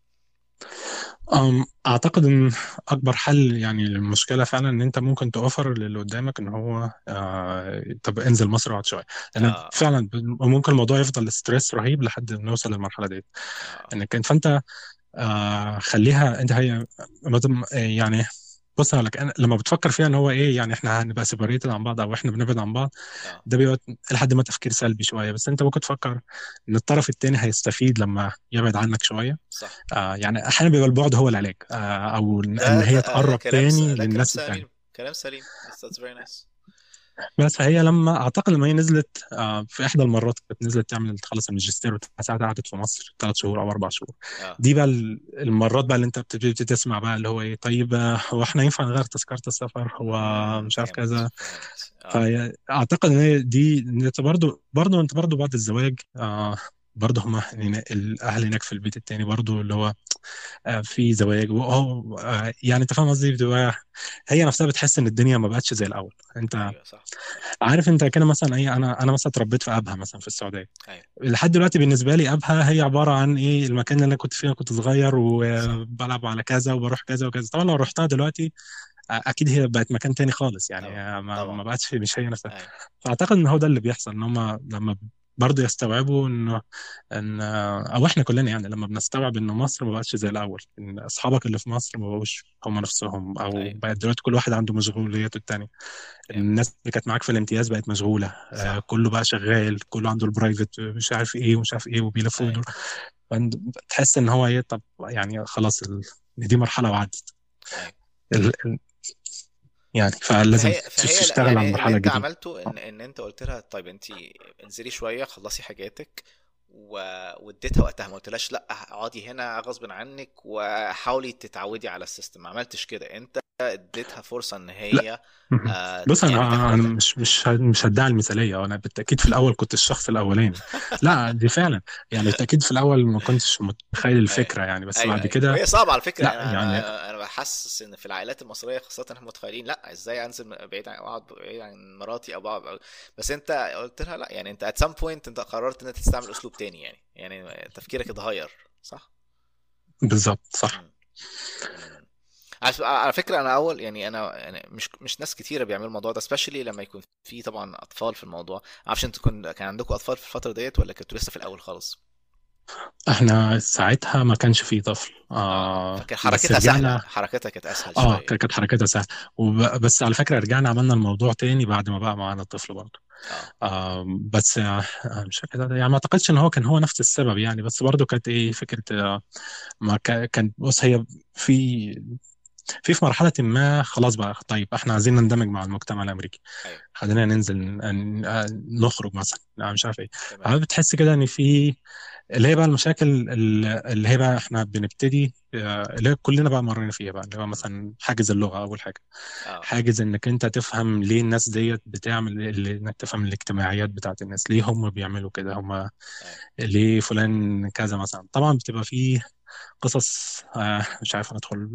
أعتقد إن أكبر حل يعني للمشكلة فعلا إن أنت ممكن توفر للي قدامك إن هو آه طب انزل مصر واقعد شوية. لأن آه. فعلا ممكن الموضوع يفضل stress رهيب لحد ما نوصل للمرحلة دي آه. انك انت فأنت آه خليها أنت هي يعني بص لك أنا لما بتفكر فيها إن هو إيه يعني إحنا هنبقى separated عن بعض أو إحنا بنبعد عن بعض آه. ده بيبقى لحد ما تفكير سلبي شوية. بس أنت ممكن تفكر إن الطرف التاني هيستفيد لما يبعد عنك شوية. صح. آه يعني أحيانا بيبقى البعد هو العلاج آه أو إن هي ده تقرب. تاني للناس سليم كلام سليم. That's very nice. بس فهي لما أعتقد لما هي نزلت آه، في إحدى المرات كانت نزلت تعمل تخلص الماجستير ساعات قعدت في مصر ثلاث شهور أو أربع شهور. آه. دي بقى ال- المرات بقى اللي أنت بتبتدي تسمع بقى اللي هو إيه طيب آه، هو إحنا ينفع نغير تذكرة السفر؟ هو مش عارف كذا. آه. فاعتقد إن هي دي إن أنت برضو برضو أنت برضو بعد الزواج آه برضه هم الأهل هناك في البيت التاني برضه اللي هو آه، في زواج وهو آه، يعني أنت فاهم قصدي؟ بتبقى هي نفسها بتحس إن الدنيا ما بقتش زي الأول. أنت أيوه صح. عارف أنت كده مثلا إيه أنا أنا مثلا اتربيت في أبها مثلا في السعودية. أيوه. لحد دلوقتي بالنسبة لي أبها هي عبارة عن إيه المكان اللي أنا كنت فيه كنت صغير وبلعب على كذا وبروح كذا وكذا. طبعا لو رحتها دلوقتي أكيد هي بقت مكان تاني خالص يعني طبعا ما ما طبعا. بقتش مش هي نفسها. أيوه. فأعتقد إن هو ده اللي بيحصل إن هم لما برضه يستوعبوا إنه إن أو إحنا كلنا يعني لما بنستوعب ان مصر ما بقتش زي الأول إن أصحابك اللي في مصر ما بقوش هم نفسهم أو أيوه. بقت دلوقتي كل واحد عنده مشغولياته التانية. أيوه. الناس اللي كانت معاك في الامتياز بقت مشغولة آه صح. كله بقى شغال كله عنده البرايفت مش عارف إيه ومش عارف إيه وبيلفوا فأنت تحس إن هو إيه طب يعني خلاص ال... دي مرحلة وعدت. أيوه. ال... يعني فلازم فهي تشتغل على يعني اللي المرحلة انت عملته ان ان انت قلت لها طيب انت انزلي شوية خلصي حاجاتك و... واديتها وقتها. ما قلتلهاش لأ اقعدي هنا غصب عنك وحاولي تتعودي على السيستم. ما عملتش كده. انت اديتها فرصة إن هي آه بص يعني أنا تاخد أنا مش مش مش هدعي المثالية. أنا بالتأكيد في الأول كنت الشخص الأولاني. *laughs* لا دي فعلا. يعني بالتأكيد في الأول ما كنتش متخيل أيوه. الفكرة يعني بس أيوه بعد أيوه. كده وهي صعبة على فكرة. لا أنا يعني أنا أنا بحسس إن في العائلات المصرية خاصة إحنا متخيلين لا إزاي أنزل بعيد عن أقعد بعيد عن مراتي أو بقعد بس أنت قلت لها لا يعني أنت at some point أنت قررت إن أنت تستعمل أسلوب تاني يعني. يعني تفكيرك اتغير صح؟ بالظبط صح. على على فكرة أنا أول يعني أنا يعني مش مش ناس كتيرة بيعملوا الموضوع ده especially لما يكون في طبعا أطفال في الموضوع. معرفش أنتوا كن كان عندكم أطفال في الفترة ديت ولا كنتوا لسه في الأول خالص؟ إحنا ساعتها ما كانش فيه طفل. آه آه حركتها رجعنا حركتها كانت أسهل آه شوية. كانت حركتها سهلة. وب... بس على فكرة رجعنا عملنا الموضوع تاني بعد ما بقى معانا الطفل برضه. آه. آه بس آه مش فاكر يعني ما أعتقدش إن هو كان هو نفس السبب يعني بس برضه كانت إيه فكرة آه ما كا- كان بص هي في في في مرحلة ما خلاص بقى طيب إحنا عايزين نندمج مع المجتمع الأمريكي. أيوه. خلينا ننزل نخرج مثلا لا مش عارف إيه. عارف بتحس كده إن في اللي هي بقى المشاكل ال- اللي هي بقى إحنا بنبتدي آه، اللي هي كلنا بقى مرينا فيها بقى اللي هو. مثلا حاجز اللغة أول حاجة. آه. حاجز إنك أنت تفهم ليه الناس ديت بتعمل اللي إنك تفهم الاجتماعيات بتاعت الناس ليه هم بيعملوا كده هم أيوه. ليه فلان كذا مثلا. طبعا بتبقى فيه قصص آه مش عارف ندخل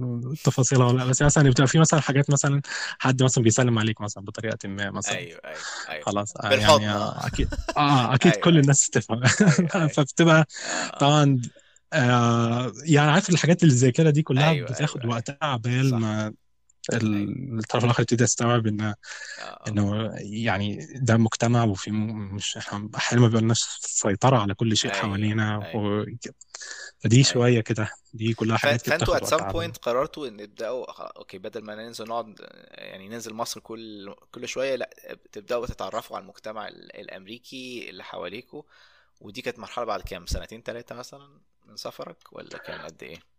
تفاصيلها ولا لأ بس مثلا بتبقى في مثلا حاجات مثلا حد مثلا بيسلم عليك مثلا بطريقة ما مثلا. أيوه أيوه أيوه. خلاص آه يعني آه أكيد *laughs* آه أكيد أيوه كل أيوه. الناس تفهم. أيوه أيوه. *laughs* فبتبقى آه. طبعا آه يعني عارف الحاجات اللي زي كده دي كلها أيوه بتاخد أيوه. وقتها عبال ما الطرف الآخر يبتدي يستوعب ان آه. إنه يعني ده مجتمع وفي مش إحنا أحيانا ما بيبقاش سيطرة على كل شيء أيوه حوالينا أيوه. و... فدي شوية كده دي كلها حاجات كده فأنتوا some عبال point قررتوا إن تبداوا okay بدل ما ننزل نقعد يعني ننزل مصر كل كل شوية لأ تبدأوا تتعرفوا على المجتمع ال- الأمريكي اللي حواليكوا ودي كانت مرحلة بعد كام؟ سنتين ثلاثة مثلا من سفرك ولا كان قد إيه؟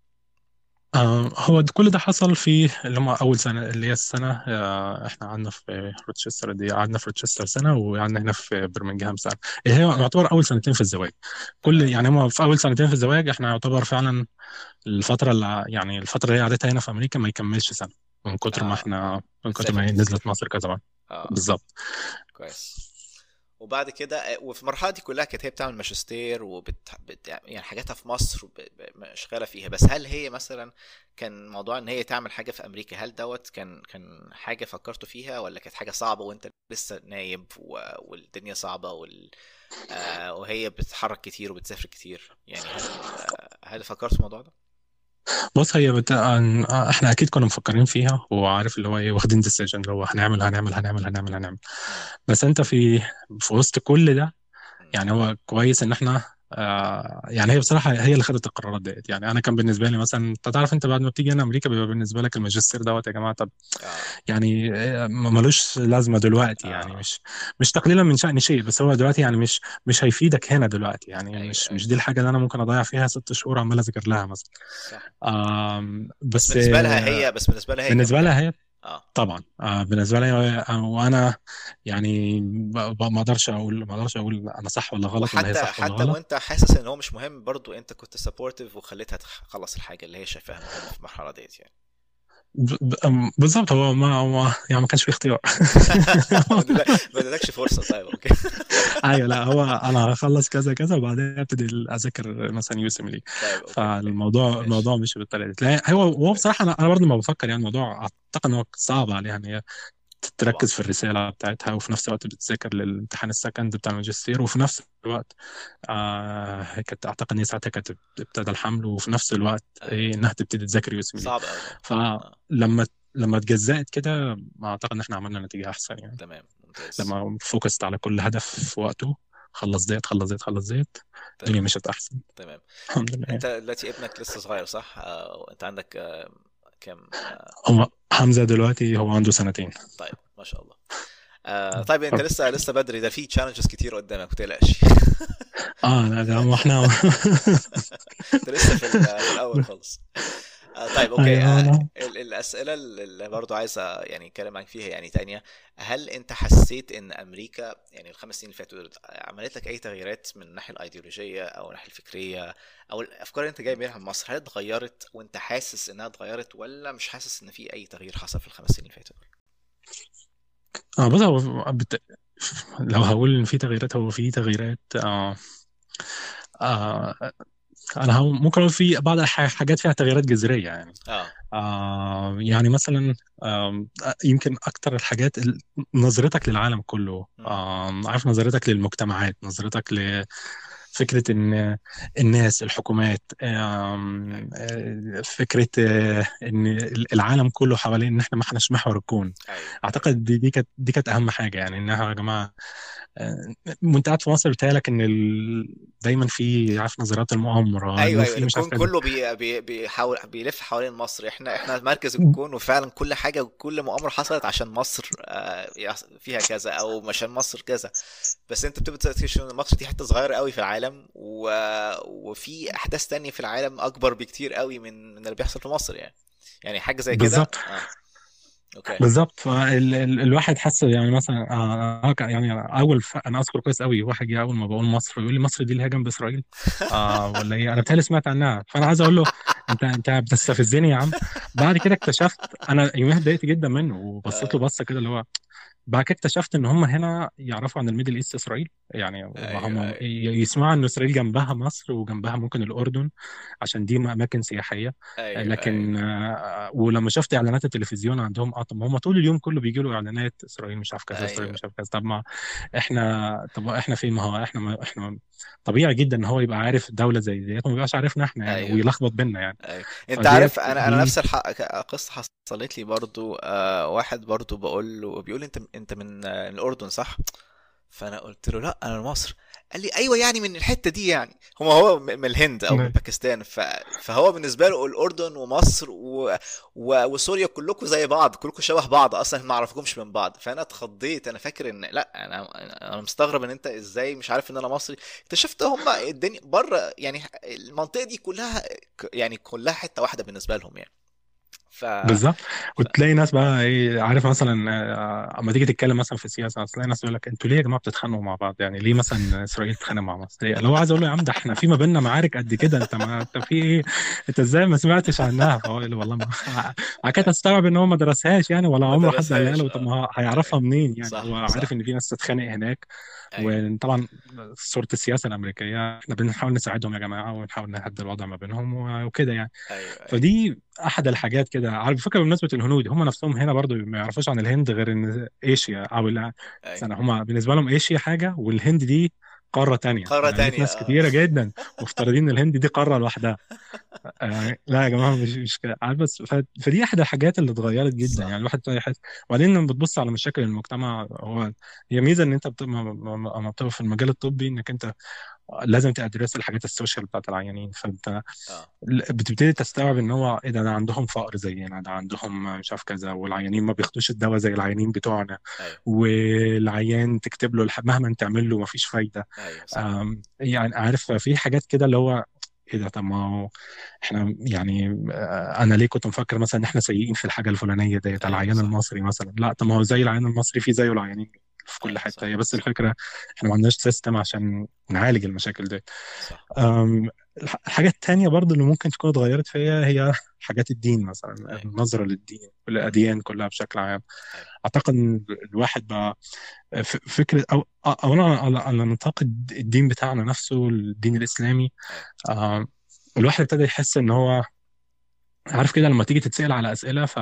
آه هو ده- كل ده حصل في اللي هم أول سنة اللي هي السنة آه إحنا قعدنا في روتشستر دي قعدنا في روتشستر سنة وقعدنا هنا في برمنجهام سنة. اللي هي يعتبر أول سنتين في الزواج. كل تمام. يعني هم في أول سنتين في الزواج إحنا يعتبر فعلا الفترة اللي يعني الفترة اللي هي قعدتها هنا في أمريكا ما يكملش سنة من كتر ما آه. إحنا من كتر ما هي نزلت مصر كذا مرة. آه. بالظبط. كويس. وبعد كده وفي المرحلة دي كلها كانت هي بتعمل ماجستير وبت بت... يعني حاجاتها في مصر شغاله فيها بس هل هي مثلا كان موضوع إن هي تعمل حاجة في أمريكا هل دوت كان كان حاجة فكرتوا فيها ولا كانت حاجة صعبة وأنت لسه نايب و... والدنيا صعبة وال... آه وهي بتتحرك كتير وبتسافر كتير يعني هل آه هل فكرت في الموضوع ده؟ بص هي بت... أن- إحنا أكيد كنا مفكرين فيها وعارف اللي هو إيه واخدين decision اللي هو هنعمل هنعمل هنعمل هنعمل هنعمل. بس أنت في في وسط كل ده. يعني هو كويس إن إحنا آه يعني هي بصراحة هي اللي خدت القرارات ديت. يعني أنا كان بالنسبة لي مثلا أنت تعرف أنت بعد ما بتيجي هنا أمريكا بيبقى بالنسبة لك الماجستير دوت يا جماعة طب آه. يعني آه، ملوش لازمة دلوقتي يعني مش مش تقليلا من شأن شيء بس هو دلوقتي يعني مش مش هيفيدك هنا دلوقتي يعني أيوه مش مش دي الحاجة اللي أنا ممكن أضيع فيها ست شهور عمال أذاكر لها مثلا. بس بالنسبة لها آه، هي بس بالنسبة لها هي بالنسبة لها هي آه. طبعا. آه بالنسبة لي آه، وأنا يعني ما أقدرش أقول ما أقدرش أقول أنا صح ولا غلط ولا هي صح ولا حتى وأنت حاسس إن هو مش مهم برضو أنت كنت سبورتيف وخليتها تخلص الحاجة اللي هي شايفاها في المرحلة ديت يعني. ب- ب- بالظبط هو ما ما يعني ما كانش في اختيار. *laughs* ما ادالك- ما ادالكش فرصة طيب okay. *laughs* أيوه لا هو أنا هخلص كذا كذا وبعدين أبتدي أذاكر مثلا USMLE طيب فالموضوع الموضوع مش بالطريقة دي. هو هو بصراحة أنا أنا برضه ما بفكر يعني الموضوع أعتقد إن هو صعب عليها ان هي طبعا تركز في الرسالة بتاعتها وفي نفس الوقت بتذاكر للامتحان ال second بتاع الماجستير وفي نفس الوقت آه كانت أعتقد إن ساعتها كانت ابتدى الحمل وفي نفس الوقت إيه إنها تبتدي تذاكر USMLE صعب قوي فلما لما اتجزأت كده أعتقد إن إحنا عملنا نتيجة أحسن يعني. تمام ممتاز. لما focused على كل هدف في وقته خلص ديت خلص ديت خلص ديت الدنيا مشت أحسن. تمام. الحمد لله. أنت دلوقتي ابنك لسه صغير صح؟ آه، أنت عندك آه، آه، هو حمزة دلوقتي هو عنده سنتين. طيب ما شاء الله. آه، طيب انت لسه لسه بدري. ده في challenges كتير قدامك ما تقلقش. آه لا ده إحنا *laughs* انت لسه في ال- في الأول خالص. طيب أوكي. أيوه آه، لا ال- الأسئلة اللي برضو عايز يعني أتكلم معاك فيها يعني تانية. هل أنت حسيت إن أمريكا يعني الخمس سنين اللي فاتوا عملت لك أي تغييرات من الناحية الأيديولوجية أو الناحية الفكرية أو الأفكار اللي أنت جاي منها من مصر؟ هل اتغيرت وأنت حاسس إنها اتغيرت ولا مش حاسس إن في أي تغيير حصل في الخمس سنين اللي فاتوا آه بص هو بت... لو هقول إن في تغييرات هو في تغييرات آه آه أنا ممكن أقول في بعض الحاجات فيها تغييرات جذرية يعني. آه. آه يعني مثلا آه يمكن أكتر الحاجات ال- نظرتك للعالم كله. آه عارف نظرتك للمجتمعات نظرتك لفكرة إن الناس الحكومات آه، فكرة آه، إن العالم كله حوالين إن إحنا ما إحناش محور الكون. أيوه. أعتقد دي دي كانت دي كانت أهم حاجة يعني إنها يا جماعة آه، وانت قاعد في مصر بتهيألك إن ال... دايما في عارف نظريات المؤامرة أيوه أيوه الكون كله بي بي بيحاول بيلف حوالين مصر. إحنا إحنا مركز الكون وفعلا كل حاجة وكل مؤامرة حصلت عشان مصر آه، فيها كذا أو عشان مصر كذا. بس أنت بتبدأ تكتشف إن مصر دي حتة صغيرة قوي في العالم و... وفي أحداث تانية في العالم أكبر بكتير قوي من من اللي بيحصل في مصر يعني. يعني حاجة زي كده. بالظبط. آه. okay. بالظبط فال... ال... الواحد حس يعني مثلا آه آه، يعني أول ف... أنا أذكر كويس قوي واحد جه أول ما بقول مصر يقول لي مصر دي اللي هي جنب إسرائيل. آه ولا إيه؟ أنا بتهيألي سمعت عنها. فأنا عايز أقول له أنت أنت بتستفزني يا عم. بعد كده اكتشفت أنا يوميها اتضايقت جدا منه وبصيت له بصة كده اللي هو بعد كده اكتشفت إن هم هنا يعرفوا عن ال Middle East إسرائيل. يعني هم ي- يسمعوا إن إسرائيل جنبها مصر وجنبها ممكن الأردن عشان دي أماكن سياحية. أيوه لكن أيوه. آه، ولما شفت إعلانات التلفزيون عندهم آه طب هم طول اليوم كله بيجي له إعلانات إسرائيل مش عارف كذا إسرائيل أيوه. مش عارف كذا. طب ما إحنا طب إحنا فين؟ ما هو إحنا ما إحنا طبيعي جدا إن هو يبقى عارف دولة زي ديت وما يبقاش عارفنا إحنا يعني أيوه. ويلخبط بينا يعني. أيوه. أنت عارف أنا أنا نفس الح... قصة حصلت لي برضو آه واحد برضو بقول له بيقول أنت أنت من آه، الأردن صح؟ فأنا قلت له لأ أنا من مصر. قال لي أيوه يعني من الحتة دي يعني. هو هو من الهند أو من باكستان. ف... فهو بالنسبة له الأردن ومصر و... و... وسوريا كلكم زي بعض كلكم شبه بعض أصلا ما أعرفكمش من بعض. فأنا اتخضيت. أنا فاكر إن لأ أنا أنا مستغرب إن أنت إزاي مش عارف إن أنا مصري. اكتشفت هم الدنيا بره يعني المنطقة دي كلها يعني كلها حتة واحدة بالنسبة لهم يعني. ف, بالظبط. وتلاقي ناس بقى إيه عارف مثلا آه، أما تيجي تتكلم مثلا في السياسة تلاقي ناس يقول لك أنتوا ليه يا جماعة بتتخانقوا مع بعض؟ يعني ليه مثلا إسرائيل تتخانق مع مصر؟ ليه؟ لو عايز أقول له يا عم ده إحنا في ما بيننا معارك قد كده أنت ما أنت في إيه؟ أنت إزاي ما سمعتش عنها؟ فهو يقول لي والله ما *laughs* بعد كده استوعب إن هو ما درسهاش يعني ولا ما عمره حد قالها له. طب آه. ما هو هيعرفها منين يعني؟ صح هو عارف صح إن في ناس تتخانق هناك. أيوه. وطبعا صورة السياسة الأمريكية إحنا بنحاول نساعدهم يا جماعة ونحاول نهدي الوضع ما بينهم وكده يعني. أيوه أيوه. فدي أحد الحاجات كده. على فكرة بمناسبة الهنود هم نفسهم هنا برضو ما يعرفوش عن الهند غير إن إيشيا أو لا. أيوه. سنة هم بالنسبة لهم إيشيا حاجة والهند دي قارة تانية. قارة لقيت تانية ناس آه. كتيرة جدا مفترضين الهند دي قارة لوحدها. آه لا يا جماعة مش مش كده. عارف بس فدي أحد الحاجات اللي اتغيرت جدا. يعني صح الواحد ابتدى يحس وبعدين لما بتبص على مشاكل المجتمع هو هي ميزة إن أنت بتبقى لما بتبقى في المجال الطبي إنك أنت لازم تدرس الحاجات السوشيال بتاعت العيانين. فأنت آه. بتبتدي تستوعب إن هو إيه ده ده عندهم فقر زينا ده عندهم مش عارف كذا والعيانين ما بياخدوش الدواء زي العيانين بتوعنا. أيوه. والعيان تكتب له الح- مهما تعمل له ما فيش فايدة. أم، يعني عارف في حاجات كده اللي هو إيه ده طب ما هو إحنا يعني آه، أنا ليه كنت مفكر مثلا إن إحنا سيئين في الحاجة الفلانية ديت أيوه العيان المصري مثلا؟ لا طب ما هو زي العيان المصري في زيه العيانين. في كل حتة صح هي بس الفكرة إحنا ما عندناش سيستم عشان نعالج المشاكل دي الحاجة التانية برضو اللي ممكن تكون اتغيرت فيا هي حاجات الدين مثلا أيوة. النظرة للدين الأديان كلها بشكل عام. أيوة. أعتقد إن الواحد بقى فكرة أو أولا على نطاق الد- الدين بتاعنا نفسه الدين الإسلامي. آه، الواحد ابتدى يحس إن هو عارف كده لما تيجي تتسأل على أسئلة ف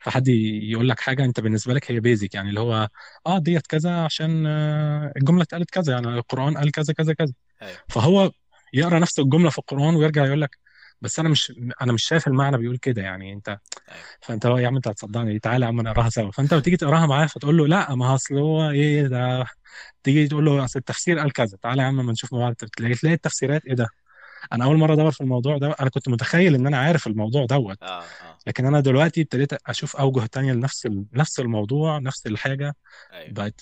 فحد يقول لك حاجة أنت بالنسبة لك هي بيزك يعني اللي هو آه ديت كذا عشان آه، الجملة اتقالت كذا يعني القرآن قال كذا كذا كذا. أيوة. فهو يقرأ نفس الجملة في القرآن ويرجع يقول لك بس أنا مش أنا مش شايف المعنى بيقول كده يعني أنت أيوة. فأنت هو يا عم أنت هتصدقني تعالى يا عم نقراها سوا. فأنت بتيجي تقراها معاه فتقول له لا ما هو أصل هو إيه ده؟ تيجي تقول له أصل التفسير قال كذا تعالى يا عم ما نشوف مع بعض تلاقي تلاقي التفسيرات إيه ده؟ أنا أول مرة أدور في الموضوع ده أنا كنت متخيل إن أنا عارف الموضوع دوت. آه آه. لكن أنا دلوقتي ابتديت أشوف أوجه تانية لنفس ال... نفس الموضوع نفس الحاجة. أيوه. بقت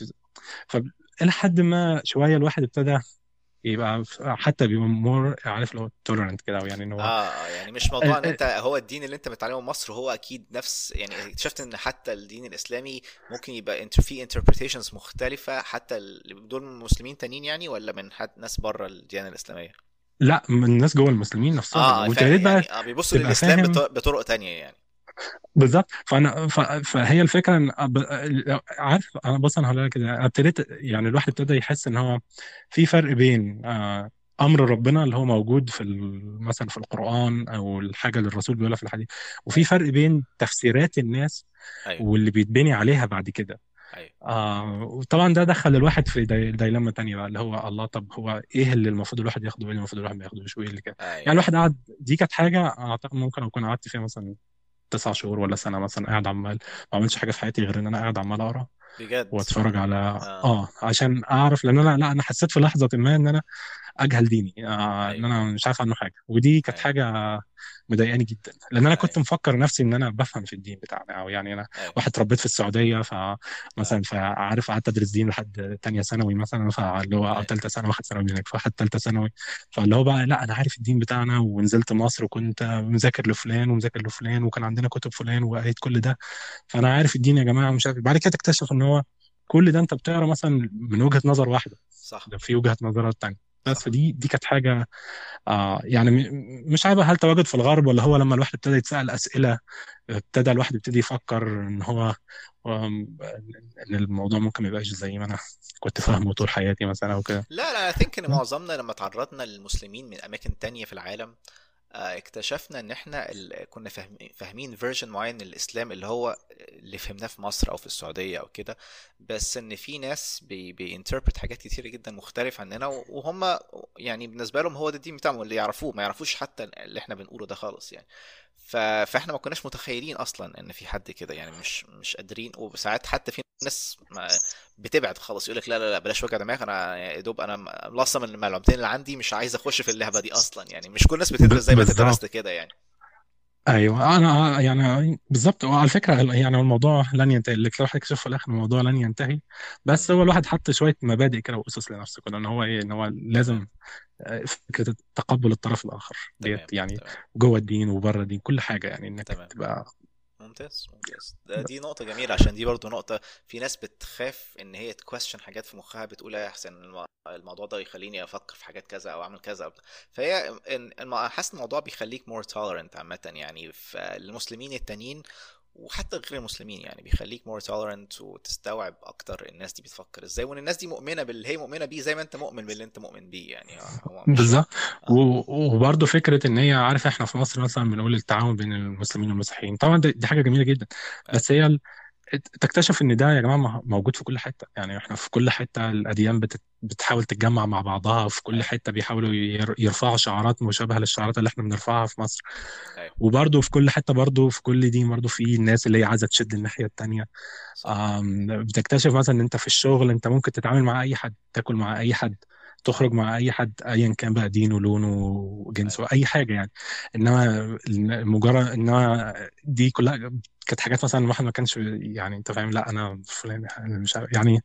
فإلى حد ما شوية الواحد ابتدى يبقى حتى بيبقى more عارف لو tolerant كده يعني إن هو آه آه يعني مش موضوع إن أنت هو الدين اللي أنت متعلمه مصر هو أكيد نفس يعني اكتشفت إن حتى الدين الإسلامي ممكن يبقى إنت في interpretations مختلفة حتى دول مسلمين تانيين يعني ولا من حد ناس بره الديانة الإسلامية؟ لا من الناس جوه المسلمين نفسهم. آه وانت يا ريت بقى يعني آه بيبصوا للإسلام فاهم. بط- بطرق تانية يعني. بالظبط. فأنا ف... فهي الفكرة إن أب- عارف أنا بص أنا هقول لك ابتديت يعني الواحد ابتدى يحس إن هو في فرق بين آه، أمر ربنا اللي هو موجود في مثلا في القرآن أو الحاجة اللي الرسول بيقولها في الحديث وفي فرق بين تفسيرات الناس أيوه. واللي بيتبني عليها بعد كده. آه وطبعا ده دخل الواحد في دي ديلما تانية بقى اللي هو الله طب هو إيه اللي المفروض الواحد ياخده وإيه اللي المفروض الواحد ما ياخدوش وإيه اللي كده. يعني أيوه الواحد قعد دي كانت حاجة أعتقد ممكن أكون قعدت فيها مثلا تسع شهور ولا سنة مثلا قاعد عمال ما عملتش حاجة في حياتي غير إن أنا قاعد عمال أقرأ بجد؟ وأتفرج على آه. آه عشان أعرف لأن أنا لا أنا حسيت في لحظة ما إن أنا أجهل ديني آه إن أيوه. أنا مش عارف عنه حاجة. ودي كانت أيوه. حاجة مضايقاني جدا. لأن أنا كنت أيوه. مفكر نفسي إن أنا بفهم في الدين بتاعنا أو يعني أنا أيوه. واحد اتربيت في السعودية فمثلا فعارف قعدت أدرس دين لحد تانية ثانوي مثلا فاللي هو أو ثالثه ثانوي واحد ثانوي هناك فواحد ثالثه ثانوي. فاللي هو بقى لا أنا عارف الدين بتاعنا ونزلت مصر وكنت مذاكر لفلان ومذاكر لفلان وكان عندنا كتب فلان وقريت كل ده. فأنا عارف الدين يا جماعة ومش عارف بعد كده تكتشف إن هو كل ده أنت بتقرأ مثلا من وجهة نظر واحدة. صح. ده في وجهة نظرات تانية. بس صح فدي دي كانت حاجة آه يعني مش عارف هل تواجد في الغرب ولا هو لما الواحد ابتدى يتسأل أسئلة ابتدى الواحد يبتدي يفكر إن هو إن الموضوع ممكن ما يبقاش زي ما أنا كنت فاهمه طول حياتي مثلا أو كده لا لا I think إن معظمنا لما تعرضنا للمسلمين من أماكن تانية في العالم آه، اكتشفنا إن إحنا ال- كنا فاهمين version معين من الإسلام اللي هو اللي فهمناه في مصر أو في السعودية أو كده بس إن في ناس بي ب interpret حاجات كتيرة جدا مختلفة عننا وهم يعني بالنسبة لهم هو ده الدين بتاعهم اللي يعرفوه ما يعرفوش حتى اللي إحنا بنقوله ده خالص يعني. ف... فاحنا ما كناش متخيلين أصلا إن في حد كده يعني مش مش قادرين. وساعات حتى في ناس ما بتبعد خالص يقول لك لا لا لا بلاش وجع دماغ أنا يا دوب أنا ملصم من المعلومتين اللي عندي مش عايز أخش في اللعبة دي أصلا. يعني مش كل الناس بتدرس زي ما أنت درست كده يعني. أيوه. أنا يعني بالظبط. وعلى فكرة يعني الموضوع لن ينتهي. اللي الواحد اكتشف في الآخر الموضوع لن ينتهي. بس. هو الواحد حط شوية مبادئ كده واسس لنفسه كده إن هو إيه إن هو لازم فكرة تقبل الطرف الآخر. تمام ديت يعني تمام. جوه الدين وبره الدين كل حاجة يعني إنك تمام. تبقى ممتاز ممتاز. ده دي نقطة جميلة عشان دي برضو نقطة في ناس بتخاف إن هي تكويستشن حاجات في مخها بتقول يا احسن الم- الموضوع ده يخليني أفكر في حاجات كذا أو أعمل كذا أو. فهي إن- حاسس الموضوع بيخليك more tolerant عامة يعني. في المسلمين التانيين وحتى غير المسلمين يعني بيخليك more tolerant وتستوعب أكتر الناس دي بتفكر إزاي وإن الناس دي مؤمنة باللي هي مؤمنة بيه زي ما أنت مؤمن باللي أنت مؤمن بيه يعني. آه، بالظبط. آه. و- وبرضه فكرة إن هي عارف إحنا في مصر مثلا بنقول التعاون بين المسلمين والمسيحيين. طبعا دي حاجة جميلة جدا. اي بس هي تكتشف إن ده يا جماعة موجود في كل حتة. يعني إحنا في كل حتة الأديان بت- بتحاول تتجمع مع بعضها في كل اي حتة بيحاولوا ير- يرفعوا شعارات مشابهة للشعارات اللي إحنا بنرفعها في مصر. اي وبرضه في كل حتة برضه في كل دين برضه في الناس اللي هي عايزة تشد الناحية آم، بتكتشف مثلا إن أنت في الشغل أنت ممكن تتعامل مع أي حد تاكل مع أي حد. تخرج مع أي حد ايا كان بقى دينه لونه اي وجنسه أي حاجة يعني. إنما مجرد إنما دي كلها كانت حاجات مثلا الواحد ما كانش يعني أنت فاهم لأ أنا فلان مش عارف يعني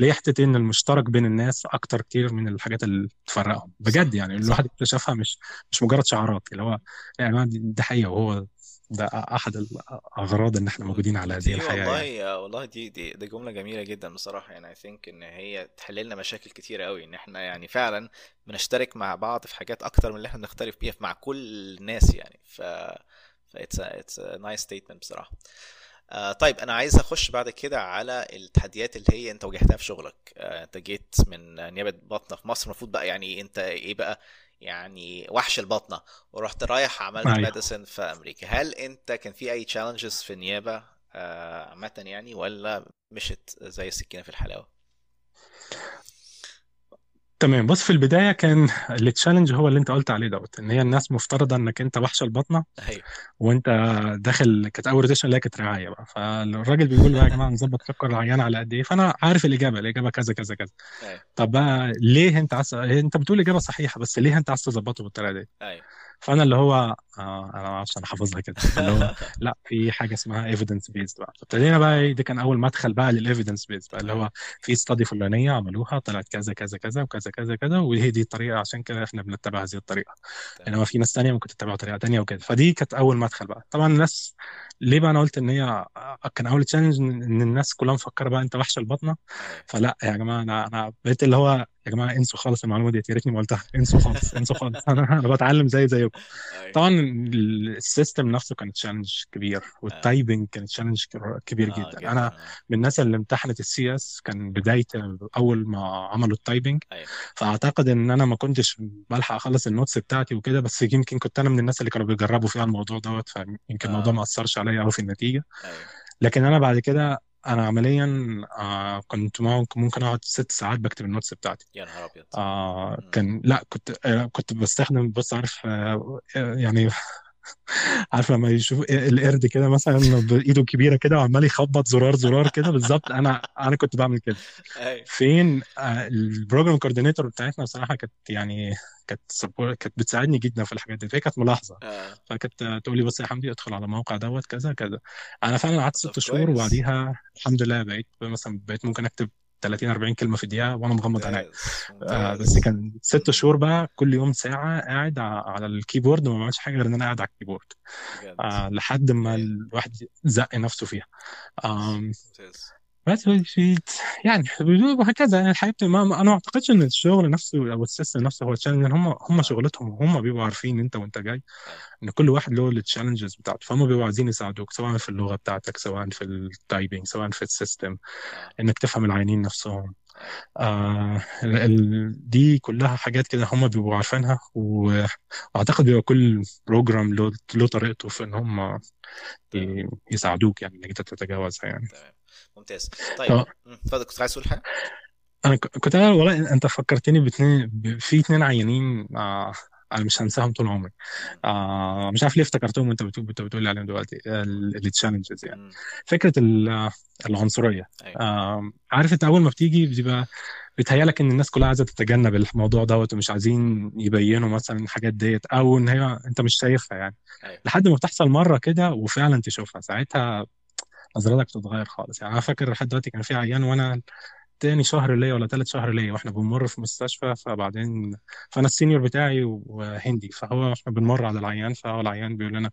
ليه حتة إن المشترك بين الناس أكتر كتير من الحاجات اللي تفرقهم. بجد يعني الواحد اكتشفها مش مش مجرد شعارات اللي هو يعني دي حقيقة وهو ده أحد الاغراض إن إحنا موجودين على هذه الحياة يعني. والله والله دي دي دي جملة جميلة جدا بصراحة يعني I think إن هي تحل لنا مشاكل كتيرة قوي إن إحنا يعني فعلا بنشترك مع بعض في حاجات أكتر من اللي إحنا بنختلف بيها مع كل الناس يعني ف it's a nice statement بصراحة. آه طيب أنا عايز أخش بعد كده على التحديات اللي هي أنت واجهتها في شغلك. آه أنت جيت من نيابة بطنة في مصر المفروض بقى يعني أنت إيه بقى يعني وحش البطنة. ورحت رايح عملت أيوه. medicine في أمريكا. هل أنت كان في أي challenges في النيابة آه، عامة يعني ولا مشت زي السكينة في الحلاوة؟ تمام. بص في البداية كان ال challenge هو اللي انت قلت عليه دوت إن هي الناس مفترضة إنك انت وحش البطنة أيوه. وانت داخل كانت أول rotation اللي هي كانت رعاية بقى. فالراجل بيقول بقى يا جماعة نظبط سكر العيان على قد إيه؟ فأنا عارف الإجابة الإجابة كذا كذا كذا. أيوه. طب بقى ليه أنت عايز أنت بتقول إجابة صحيحة بس ليه أنت عايز تظبطه بالطريقة دي؟ أيوه. فانا اللي هو آه أنا ما أعرفش أنا حافظها كده. اللي هو لا في حاجة اسمها evidence based بقى. فابتدينا بقى إيه ده كان أول مدخل بقى لل evidence based بقى اللي هو في study فلانية عملوها طلعت كذا كذا كذا وكذا كذا كذا وهي دي الطريقة عشان كده إحنا بنتبع هذه الطريقة. إنما في ناس تانية ممكن تتبع طريقة تانية وكده. فدي كانت أول مدخل بقى. طبعا الناس ليه بقى أنا قلت إن هي آه، كان أول challenge إن الناس كلها مفكرة بقى أنت وحش البطنة؟ أيوه. فلا يا جماعة أنا أنا بقيت اللي هو يا جماعة انسوا خالص المعلومة دي يا ريتني ما قلتها. انسوا خالص انسوا خالص. *laughs* أنا أنا بتعلم زي زيكم. أيوه. طبعا ال system نفسه كان challenge كبير آه. وال typing كان challenge كبير آه جدا. أنا آه. من الناس اللي امتحنت ال CS كان بداية أول ما عملوا ال typing أيوه. فأعتقد إن أنا ما كنتش بلحق أخلص ال notes بتاعتي وكده بس يمكن كنت أنا من الناس اللي كانوا بيجربوا فيها الموضوع دوت فيمكن الموضوع ما أثرش عليا قوي في النتيجة. أيوه. لكن أنا بعد كده أنا عمليا آه كنت ممكن ممكن أقعد ست ساعات بكتب ال notes بتاعتي يا نهار أبيض آه. كان لا كنت آه كنت بستخدم بص عارف آه يعني عارف لما يشوف القرد كده مثلا بإيده كبيرة كده وعمال يخبط زرار زرار كده بالظبط. أنا أنا كنت بعمل كده. أيوه. فين؟ آه، ال program coordinator بتاعتنا بصراحة كانت يعني كانت كانت بتساعدني جدا في الحاجات دي. فهي كانت ملاحظة. آه. فكانت آه، تقول لي بص يا حمدي ادخل على الموقع دوت كذا كذا. أنا فعلا قعدت ست شهور وبعديها الحمد لله بقيت مثلا بقيت ممكن أكتب 30 40 كلمة في الدقيقة وأنا مغمض عيني. آه بس كان ست. شهور بقى كل يوم ساعة قاعد على ال keyboard وما بعملش حاجة غير إن أنا قاعد على ال keyboard. آه لحد ما الواحد زق نفسه فيها. بس في يعني وهكذا. يعني الحياة بتبقى- ما ما- أنا ما أعتقدش إن الشغل نفسه أو ال system نفسه هو challenge هم هم شغلتهم هم بيبقوا عارفين أنت وأنت جاي إن كل واحد له ال challenges بتاعته. فهم بيبقوا عايزين يساعدوك سواء في اللغة بتاعتك سواء في ال typing سواء في ال system إنك تفهم العينين نفسهم. آه ال- ال- دي كلها حاجات كده هم بيبقوا عارفينها وأعتقد بيبقى كل program له له طريقته في إن هم تمام. ي- يساعدوك يعني إنك أنت تتجاوزها يعني. تمام. ممتاز طيب. اتفضل كنت عايز تقول حاجة أنا كنت أنا والله أنت فكرتني باتنين في اتنين عيانين آه أنا مش هنساهم طول عمري. آه مش عارف ليه افتكرتهم وأنت بتقول انت بتقول لي عليهم دلوقتي مم. التشالنجز يعني. فكرة ال- العنصرية أيوه آه عارف أنت أول ما بتيجي بتبقى بيتهيألك إن الناس كلها عايزة تتجنب الموضوع دوت ومش عايزين يبينوا مثلا الحاجات ديت أو إن هي أنت مش شايفها يعني أيوه لحد ما بتحصل مرة كده وفعلا تشوفها ساعتها نظرتك تتغير خالص. يعني أنا فاكر لحد دلوقتي كان في عيان وأنا تاني شهر ليا ولا تالت شهر ليا وإحنا بنمر في مستشفى فبعدين فأنا السينيور بتاعي وهندي فهو إحنا بنمر على العيان فهو العيان بيقول لنا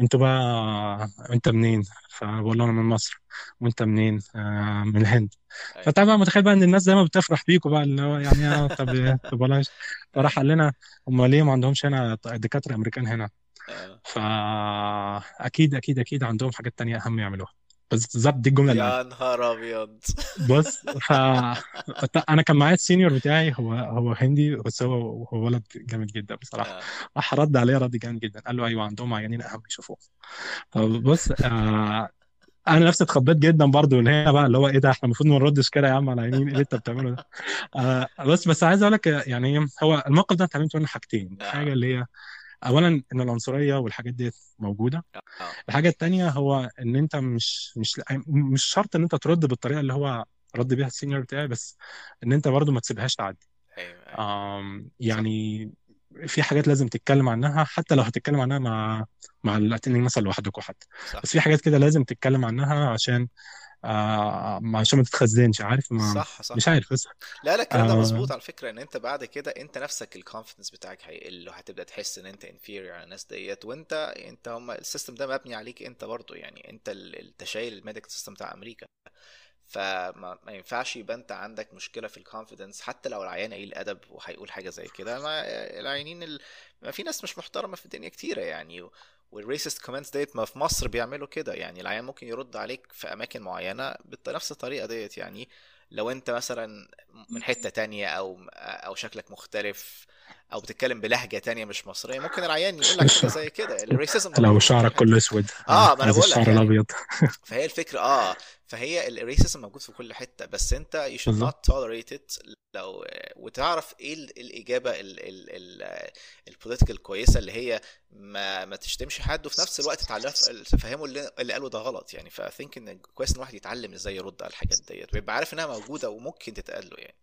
أنتوا بقى أنت منين؟ فبقول له أنا من مصر. وأنت منين؟ آه من الهند. أيوه. فأنت بقى متخيل بقى إن الناس دايما بتفرح بيكوا بقى اللي هو يعني آه طب *laughs* طب بلاش. فراح قال لنا هم ليه ما عندهمش هنا دكاترة أمريكان هنا؟ آه. فأكيد أكيد أكيد عندهم حاجات تانية أهم يعملوها. بالظبط دي الجمله اللي يا نهار أبيض. بص *laughs* ف أنا كان معايا السينيور بتاعي هو هو هندي بس هو هو ولد جامد جدا بصراحة. راح رد عليه رد جامد جدا. قال له أيوه عندهم عيانين اهم يشوفوه فبص آه أنا نفسي اتخضيت جدا برضو إن هي بقى اللي هو إيه ده إحنا المفروض ما نردش كده يا عم على العيانين إيه اللي أنت بتعمله ده؟ آه بس بس عايز أقول لك يعني هو الموقف ده اتعلمت منه حاجتين. حاجة آه اللي هي اولا إن العنصرية والحاجات دي موجودة. آه. الحاجة التانية هو إن أنت مش مش مش شرط إن أنت ترد بالطريقة اللي هو رد بيها السينيور بتاعي بس إن أنت برضو ما تسيبهاش تعدي. أيوه آم، صح. يعني في حاجات لازم تتكلم عنها حتى لو هتتكلم عنها مع مع الاتنين مثلا لوحدكم حتى. صح. بس في حاجات كده لازم تتكلم عنها عشان آه عشان ما تتخزنش عارف؟ ما صح صح. مش عارف بس لا لا الكلام ده آه. مظبوط على فكرة إن أنت بعد كده أنت نفسك ال confidence بتاعك هيقل وهتبدا تحس إن أنت inferior على الناس ديت وأنت أنت هم ال system ده مبني عليك أنت برضو يعني أنت أنت شايل ال medical system بتاع أمريكا. فما ما ينفعش يبقى أنت عندك مشكلة في ال confidence حتى لو العيان قليل أدب وهيقول حاجة زي كده ما العيانين ال... ما في ناس مش محترمة في الدنيا كتيرة يعني وال racist comments ديت ما في مصر بيعملوا كده. يعني العيان ممكن يرد عليك في أماكن معينة بنفس الطريقة ديت. يعني لو أنت مثلا من حتة تانية أو أو شكلك مختلف أو بتتكلم بلهجة تانية مش مصرية. ممكن العيان يقول لك حاجة زي كده. ال racism لو شعرك حتة كله أسود. آه ما أنا بقول لك الشعر يعني. الأبيض. *laughs* فهي الفكرة آه. فهي ال racism موجود في كل حتة بس أنت you should بالظبط. not tolerate it لو وتعرف إيه ال- الإجابة ال ال ال البوليتيكال كويسة اللي هي ما ما تشتمش حد وفي نفس الوقت تفهمه اللي, اللي قاله ده غلط. يعني فثينك إن كويس إن الواحد يتعلم إزاي يرد على الحاجات ديت ويبقى عارف إنها موجودة وممكن تتقال له يعني.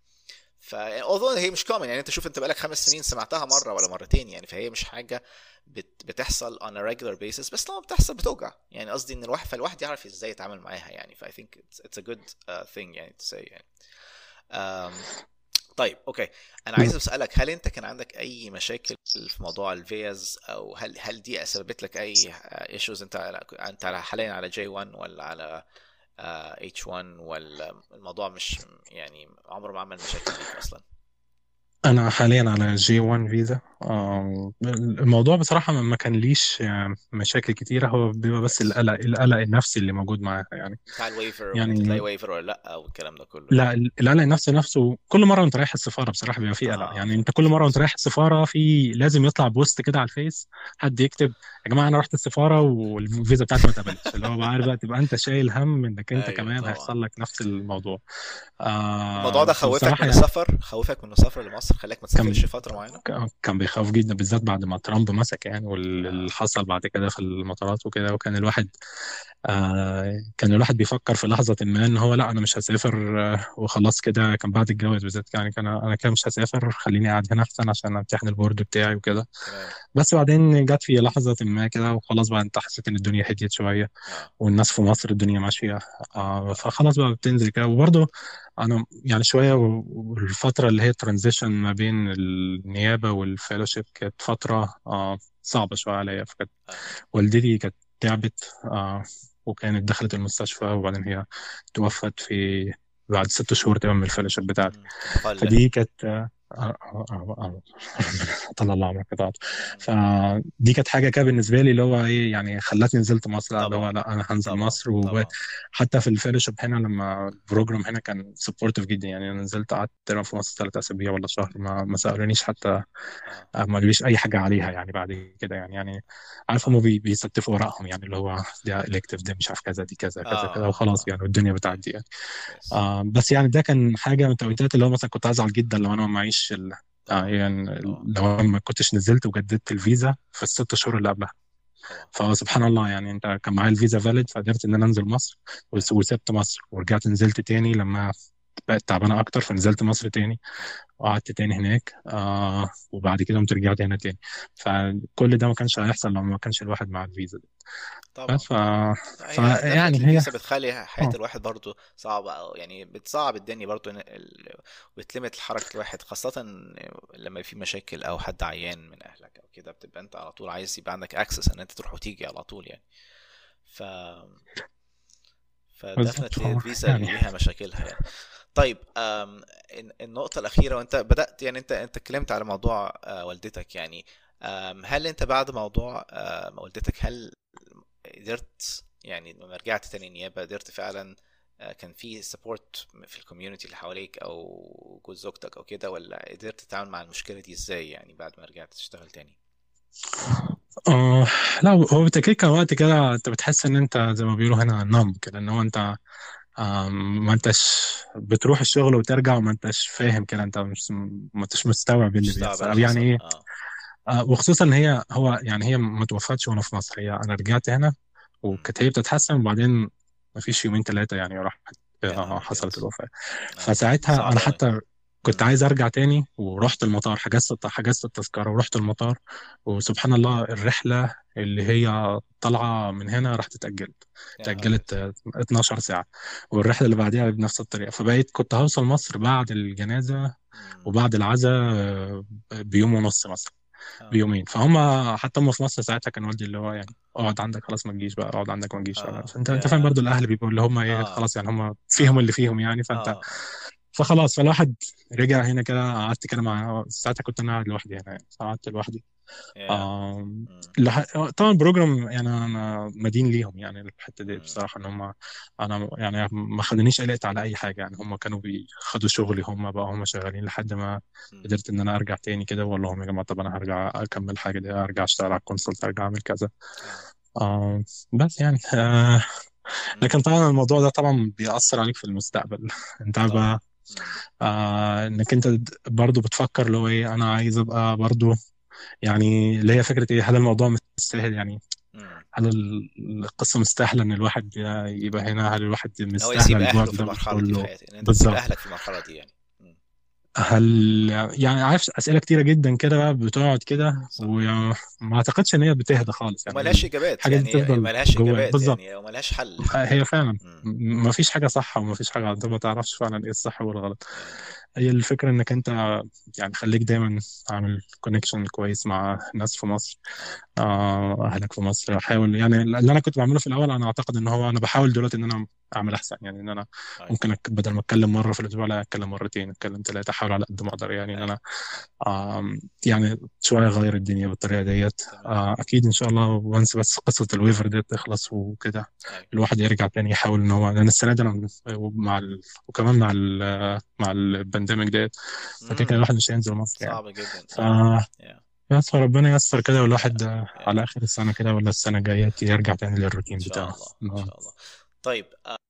ف although هي مش common يعني انت شوف انت بقالك خمس سنين سمعتها مرة ولا مرتين يعني فهي مش حاجة بت بتحصل on a regular basis بس لما بتحصل بتوجع. يعني قصدي إن الواحد فالواحد يعرف إزاي يتعامل معاها يعني ف I think it's, it's a good uh, thing يعني to say يعني. um, طيب okay أنا عايز أسألك هل أنت كان عندك أي مشاكل في موضوع الفيز أو هل هل دي سببت لك اي issues أنت على- أنت على حاليا على J 1 ولا على H 1 ولا الموضوع مش يعني عمره ما عمل مشاكل أصلا. أنا حاليا على J 1 فيزا آم، الموضوع بصراحة ما ما كان ليش مشاكل كتيرة. هو بيبقى بس كويس القلق القلق النفسي اللي موجود معاها يعني. بتاع ال waiver انت تلاقي يعني waiver ولا لا والكلام ده كله؟ لا القلق النفسي نفسه كل مرة وأنت رايح السفارة بصراحة بيبقى فيه قلق. آه. يعني أنت كل مرة وأنت رايح السفارة في لازم يطلع post كده على الفيس حد يكتب يا جماعة أنا رحت السفارة والفيزا بتاعتي ما اتقبلتش. اللي هو بقى عارف بقى تبقى أنت شايل هم إنك أنت أيوه كمان طبعا. هيحصل لك نفس الموضوع. الموضوع ده آه خوفك فبصراحة من يعني السفر؟ خوفك من السفر لمصر؟ خلاك ما تسافرش فترة معينة. كان بيخوف جدا بالذات بعد ما ترامب مسك يعني واللي آه. حصل بعد كده في المطارات وكده. وكان الواحد آه كان الواحد بيفكر في لحظة ما إن هو لا أنا مش هسافر آه وخلاص كده كان بعد الجواز بالذات. يعني كان أنا كده مش هسافر خليني قاعد هنا أحسن عشان أمتحن ال board بتاعي وكده. بس بعدين جت في لحظة ما كده وخلاص بقى أنت حسيت إن الدنيا هديت شوية آه. والناس في مصر الدنيا ماشية آه آه فخلاص بقى بتنزل كده. وبرضه أنا يعني شوية و- والفترة اللي هي transition ما بين النيابة وال fellowship كانت فترة آه صعبة شوية عليا. فكانت آه. والدتي كانت تعبت آه وكانت دخلت المستشفى وبعدين هي توفت في بعد ست شهور تمام من ال fellowship بتاعتي. فدي كانت آه، آه، آه، *laughs* طلع الله عمرك قطعت. فدي كانت حاجة كده بالنسبة لي اللي هو إيه يعني خلتني نزلت مصر اللي هو لأ أنا هنزل طبعا مصر. وحتى في ال fellowship هنا لما ال program هنا كان supportive جدا. يعني أنا نزلت قعدت تقريبا في مصر ثلاث أسابيع ولا شهر ما ما سألونيش حتى ما قالوليش أي حاجة عليها يعني بعد كده. يعني يعني عارف هم بي بيستفوا ورقهم يعني اللي هو ده الكتيف ده مش عارف كذا دي كذا كذا كذا وخلاص يعني والدنيا بتعدي يعني. آه بس يعني ده كان حاجة من التوقيتات اللي هو مثلا كنت أزعل جدا لو أنا ما معيش ال... آه يعني لو ما كنتش نزلت وجددت الفيزا في الست شهور اللي قبلها. فسبحان الله يعني أنت كان معايا الفيزا فاليد فقدرت إن أنا أنزل مصر وس- وسبت مصر ورجعت نزلت تاني لما بقت تعبانة أكتر فنزلت مصر تاني وقعدت تاني هناك آه وبعد كده قمت رجعت هنا تاني. فكل ده ما كانش هيحصل لو ما كانش الواحد مع الفيزا دي. طبعا. بس ف... طبعا هي فيعني definitely هي فيزا بتخلي حياة آه. الواحد برضو صعبة أو يعني بتصعب الدنيا برضو إن ال... وتلمت حركة الواحد خاصة لما في مشاكل أو حد عيان من أهلك أو كده بتبقى أنت على طول عايز يبقى عندك أكسس إن أنت تروح وتيجي على طول يعني. ف بالظبط فدفنتلي ف- الفيزا يعني ليها مشاكلها يعني. طيب النقطة الأخيرة وأنت بدأت يعني أنت أنت اتكلمت على موضوع آه، والدتك يعني هل أنت بعد موضوع والدتك هل قدرت يعني لما رجعت تاني نيابة قدرت فعلا آه، كان في support في ال community اللي حواليك أو جوز زوجتك أو كده ولا قدرت تتعامل مع المشكلة دي إزاي يعني بعد ما رجعت تشتغل تاني؟ آه لا هو بالتأكيد كان وقت كده أنت بتحس إن أنت زي ما بيقولوا هنا نم كده إن هو أنت آم، ما انتش بتروح الشغل وترجع وما انتش فاهم كده انت مش ما انتش مستوعب اللي مستوعب بيحصل. اللي أو يعني إيه؟ آه. آه وخصوصا إن هي هو يعني هي ما توفتش وأنا في مصر. هي أنا رجعت هنا. وكانت هي بتتحسن وبعدين ما فيش يومين ثلاثة يعني راحت آه حصلت الوفاة. آه فساعتها أنا حتى كنت. عايز أرجع تاني ورحت المطار حجزت حجزت التذكرة ورحت المطار وسبحان الله الرحلة اللي هي طالعة من هنا راحت اتاجلت يا نهار اتاجلت أبيض. آه، 12 ساعة والرحلة اللي بعديها بنفس الطريقة فبقيت كنت هوصل مصر بعد الجنازة. وبعد العزاء آه، بيوم ونص مثلا آه. بيومين فهم حتى هم في مصر ساعتها كان والدي اللي هو يعني اقعد عندك خلاص ما تجيش بقى اقعد عندك ما تجيش آه فأنت أنت فاهم برضو الأهل بيبقوا اللي هم إيه آه خلاص يعني هم فيهم اللي فيهم يعني فأنت فخلاص فالواحد رجع هنا كده قعدت كده مع ساعتها كنت أنا قاعد لوحدي هنا يعني قعدت لوحدي يا آم... لح... طبعا ال program يعني أنا مدين ليهم يعني الحتة دي. بصراحة إن هم أنا يعني ما خلونيش قلقت على أي حاجة يعني هم كانوا بياخدوا شغلي هم بقى هم شغالين لحد ما. قدرت إن أنا أرجع تاني كده وأقول لهم يا جماعة طب أنا هرجع أكمل حاجة دي أرجع أشتغل على ال consult أرجع أعمل كذا آه آم... بس يعني آه... مم. لكن طبعا الموضوع ده طبعا بيأثر عليك في المستقبل *laughs* أنت بقى. آه إنك أنت برضو بتفكر اللي هو إيه أنا عايز أبقى برضو يعني اللي هي فكرة إيه هل الموضوع مستاهل يعني. هل ال- القصة مستاهلة إن الواحد يبقى هنا هل الواحد إن هو يسيب أهله في المرحلة دي في كله حياته إن أنت تسيب بالظبط أهلك في المرحلة دي يعني. هل يعني عارف أسئلة كتيرة جدا كده بقى بتقعد كده وما أعتقدش إن هي بتهدى خالص يعني. وملهاش إجابات الحاجة دي يعني بتفضل ملهاش جواك. إجابات بالظبط. يعني وملهاش حل. هي فعلا. مم. ما فيش حاجة صح وما فيش حاجة أنت ما تعرفش فعلا إيه الصح والغلط. هي الفكرة إنك أنت يعني خليك دايما عامل connection كويس مع ناس في مصر آه، أهلك في مصر. احاول يعني اللي أنا كنت بعمله في الأول أنا أعتقد إن هو أنا بحاول دلوقتي إن أنا أعمل أحسن. يعني إن أنا أيوه. ممكن أك... بدل ما أتكلم مرة في الأسبوع لا أتكلم مرتين أتكلم ثلاثة أحاول على قد ما أقدر. يعني إن أنا آم، يعني شوية أغير الدنيا بالطريقة ديت. آه، أكيد إن شاء الله و once بس قصة ال waiver دي تخلص وكده أيوه. الواحد يرجع تاني يحاول إن هو لأن السنة دي أنا مع ال... وكمان مع ال... مع ال pandemic ديت. فكده كده الواحد مش هينزل مصر يعني. صعب جدا ف يا بس ربنا ييسر كده والواحد على آخر السنة كده ولا السنة الجاية يرجع تاني إن للروتين شاء بتاعه؟ الله إن. شاء الله. طيب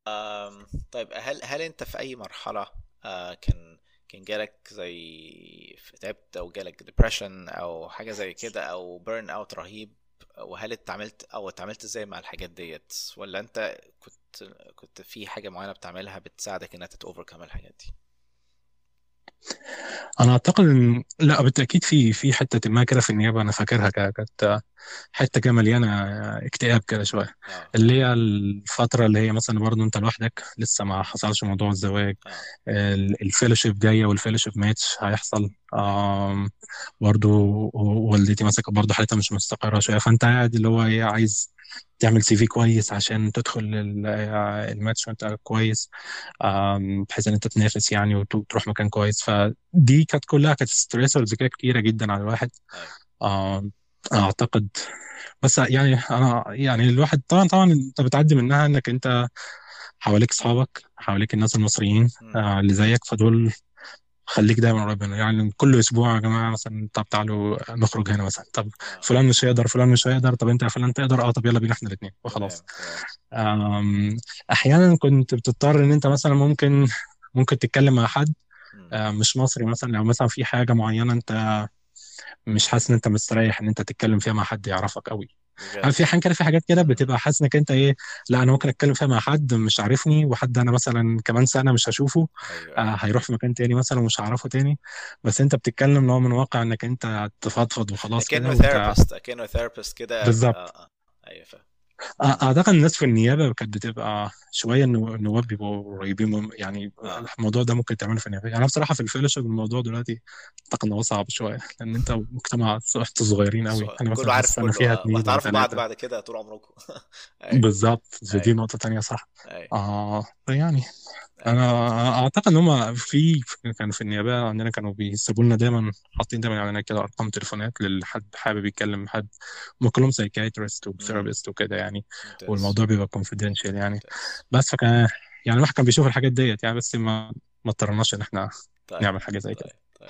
آم طيب هل هل أنت في أي مرحلة آه كان كان جالك زي تعبت أو جالك depression أو حاجة زي كده أو burn out رهيب؟ وهل اتعاملت أو اتعاملت إزاي مع الحاجات ديت؟ ولا أنت كنت كنت في حاجة معينة بتعملها بتساعدك إنها تتوفركم الحاجات دي؟ أنا أعتقد إن لا بالتأكيد في في حتة ما كده في النيابة أنا فاكرها كده كانت حتة كده مليانة اكتئاب كده شوية. آه. اللي هي الفترة اللي هي مثلا برضه أنت لوحدك لسه ما حصلش موضوع الزواج. آه. ال fellowship جاية وال fellowship match هيحصل. برضه والدتي ماسكة برضه حالتها مش مستقرة شوية. فأنت قاعد اللي هو إيه عايز تعمل CV كويس عشان تدخل ال- الماتش وانت كويس بحيث إن أنت تنافس يعني وتروح مكان كويس. فدي كانت كلها كانت stressors كده كتيرة جدا على الواحد. آم، أعتقد. بس يعني أنا يعني الواحد طبعا طبعا أنت بتعدي منها إنك أنت حواليك اصحابك حواليك الناس المصريين آه، اللي زيك فدول خليك دايما قريب منه. يعني كل أسبوع يا جماعة مثلا طب تعالوا نخرج هنا مثلا. طب آه. فلان مش هيقدر فلان مش هيقدر. طب أنت يا فلان تقدر؟ آه طب يلا بينا إحنا الاثنين وخلاص. أحيانا كنت بتضطر إن أنت مثلا ممكن ممكن تتكلم مع حد آه، مش مصري مثلا. لو مثلا في حاجة معينة أنت مش حاسس إن أنت مستريح إن أنت تتكلم فيها مع حد يعرفك قوي يعني في كده في حاجات كده بتبقى حاسس إنك أنت إيه لا أنا ممكن أتكلم فيها مع حد مش عارفني وحد أنا مثلا كمان سنة مش هشوفه أيوه. آه هيروح في مكان تاني مثلا ومش هعرفه تاني. بس أنت بتتكلم اللي هو من واقع إنك أنت تفضفض وخلاص كده اكنه وانت therapist أكنه therapist كده بالظبط. آه أيوه فاهم. أعتقد الناس في النيابة كانت بتبقى شوية النو- النواب بيبقوا قريبين يعني آه الموضوع ده ممكن تعمله في النيابة. يعني أنا بصراحة في ال fellowship الموضوع دلوقتي أعتقد إن هو صعب شوية لأن أنت مجتمع صغيرين قوي أنا كله عارف كله. فيها آه اتنين ولا وهتعرفوا بعض بعد كده طول عمركم. *laughs* أيوه. بالظبط دي أيوه نقطة تانية صح. أيوه. آه يعني أنا أعتقد إن هم في كان في النيابة عندنا كانوا بيسيبوا لنا دايما حاطين دايما علينا كده أرقام تليفونات لحد حابب يتكلم حد هم كلهم psychiatrist و therapist وكده يعني ممتاز. والموضوع بيبقى confidential يعني. ممتاز. بس فكان يعني الواحد كان بيشوف الحاجات ديت يعني بس ما ما اضطرناش إن إحنا طيب. نعمل حاجة زي كده. طيب طيب.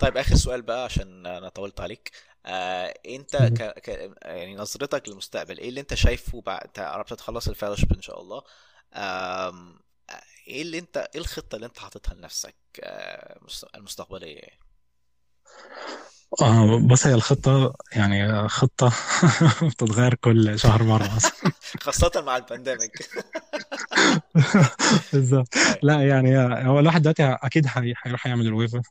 طيب آخر سؤال بقى عشان أنا طولت عليك. آه أنت ك... ك... يعني نظرتك للمستقبل إيه اللي أنت شايفه بعد قربت تخلص ال fellowship إن شاء الله؟ آم... إيه اللي انت إيه الخطة اللي انت حاططها لنفسك آه مست- المستقبلية يعني؟ آه بص هي الخطة يعني خطة *laughs* بتتغير كل شهر مرة مثلا. *laughs* خاصة مع ال pandemic. *laughs* بالظبط. أيوة. لا يعني هو الواحد دلوقتي أكيد هي- هيروح يعمل ال waiver.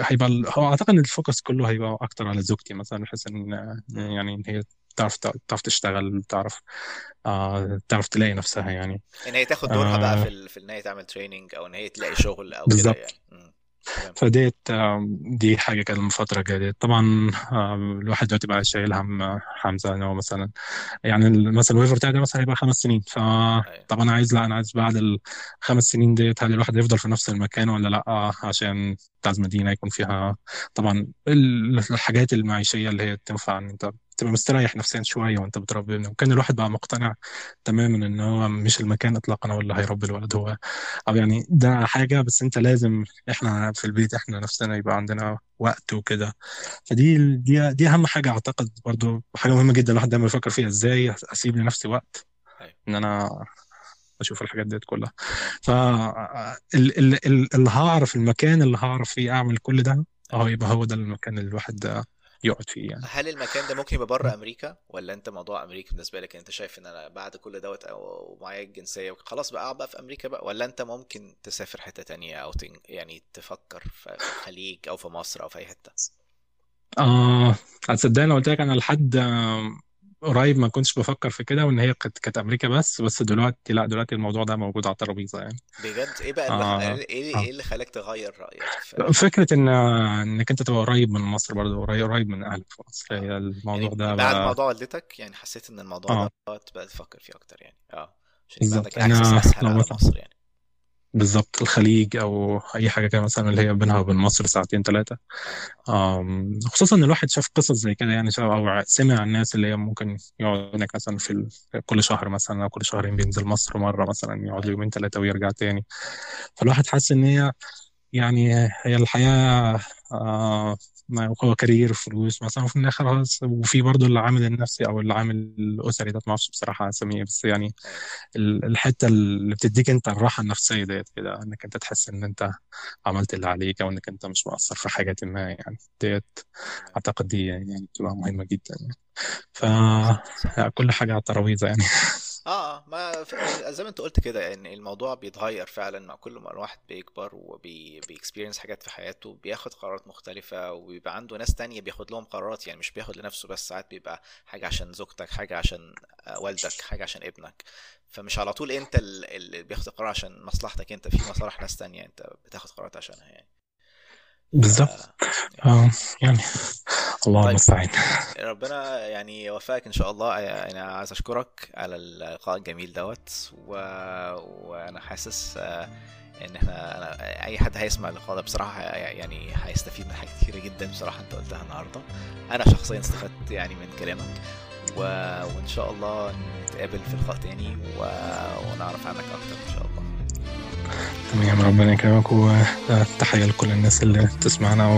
هيبقى هو أعتقد إن ال focus كله هيبقى أكتر على زوجتي مثلا بحيث إن يعني هي تعرف تعرف تشتغل تعرف آه تعرف تلاقي نفسها يعني. إن هي تاخد دورها بقى آه. في. في إن هي تعمل training أو إن هي تلاقي شغل أو كده يعني. فديت آم، دي كانت من فترة جديدة طبعا آم، الواحد دلوقتي بقى شايل هم حمزة إن هو مثلا يعني مثلا ال waiver بتاعي ده مثلا هيبقى خمس سنين. أيوه. فطب أنا عايز لا أنا عايز بعد الخمس سنين ديت هل الواحد يفضل في نفس المكان ولا لأ؟ عشان بتاع المدينة يكون فيها طبعا ال- الحاجات المعيشية اللي هي تنفع إن أنت تبقى مستريح نفسيا شوية وأنت بتربي ابنك وكان الواحد بقى مقتنع تماما إن هو مش المكان اطلاقا هو اللي هيربي الولد هو. أو يعني ده حاجة بس أنت لازم إحنا في البيت إحنا نفسنا يبقى عندنا وقت وكده. فدي دي دي أهم حاجة أعتقد برضو حاجة مهمة جدا الواحد دايما يفكر فيها. إزاي أسيب لنفسي وقت أيوه. إن أنا أشوف الحاجات ديت كلها. ف ال- ال- ال- اللي هعرف المكان اللي هعرف فيه أعمل كل ده آه يبقى هو ده المكان اللي الواحد يقعد فيه يعني. هل المكان ده ممكن يبقى بره أمريكا؟ ولا أنت موضوع أمريكا بالنسبة لك أنت شايف إن أنا بعد كل دوت أو معايا الجنسيه خلاص بقى أقعد بقى في أمريكا بقى؟ ولا أنت ممكن تسافر حتة تانية أو تن... يعني تفكر في الخليج أو في مصر أو في أي حتة؟ آه هتصدقني لو قلت لك أنا لحد قريب ما كنتش بفكر في كده وإن هي كانت كانت أمريكا بس بس دلوقتي لأ دلوقتي الموضوع ده موجود على الترابيزة يعني. بجد؟ إيه بقى اللي آه. إيه إيه آه. إيه اللي خلاك تغير رأيك في فكرة إن إنك أنت تبقى قريب من مصر برضه قريب قريب من أهلك في مصر. هي الموضوع يعني ده بعد بقى موضوع والدتك يعني حسيت إن الموضوع آه. دوت بقى تفكر فيه أكتر يعني. آه. عشان يبقى عندك اكسس أسهل على مصر يعني. بالظبط الخليج أو أي حاجة كده مثلا اللي هي بينها وبين مصر ساعتين ثلاثة خصوصا إن الواحد شاف قصص زي كده يعني شاف أو سمع الناس اللي هي ممكن يقعد هناك مثلا في. كل شهر مثلا أو كل شهرين بينزل مصر مرة مثلا يقعد يومين ثلاثة ويرجع تاني فالواحد حاسس إن هي يعني هي الحياة آه كارير فلوس مثلا وفي الآخر خلاص وفي برضه العامل النفسي أو العامل الأسري ده ما أعرفش بصراحة اسميه بس يعني ال- الحتة اللي بتديك أنت الراحة النفسية ديت كده إنك أنت تحس إن أنت عملت اللي عليك أو إنك أنت مش مقصر في حاجة ما يعني. ديت أعتقد دي يعني بتبقى مهمة جدا يعني. ف كل حاجة على الترابيزه يعني. *laughs* آه آه ما ف- زي ما أنت قلت كده يعني الموضوع بيتغير فعلا مع كل ما الواحد بيكبر وبيكسبيرينس حاجات في حياته بياخد قرارات مختلفة وبيبقى عنده ناس تانية بياخد لهم قرارات يعني مش بياخد لنفسه بس ساعات بيبقى حاجة عشان زوجتك حاجة عشان آه، والدك حاجة عشان ابنك. فمش على طول أنت ال- اللي بياخد القرار عشان مصلحتك أنت في مصالح ناس تانية أنت بتاخد قرارات عشانها يعني. بالظبط يعني. آه يعني الله طيب. المستعان ربنا يعني يوفقك إن شاء الله. أنا عايز أشكرك على اللقاء الجميل دوت و... وأنا حاسس آه، إن إحنا أنا... أي حد هيسمع اللقاء ده بصراحة يعني هيستفيد من حاجات كتيرة جدا بصراحة أنت قلتها النهارده. أنا شخصيا استفدت يعني من كلامك و... وإن شاء الله نتقابل في لقاء تاني و... ونعرف عنك أكتر إن شاء الله. تمام ربنا يكرمك وتحية لكل الناس اللي تسمعنا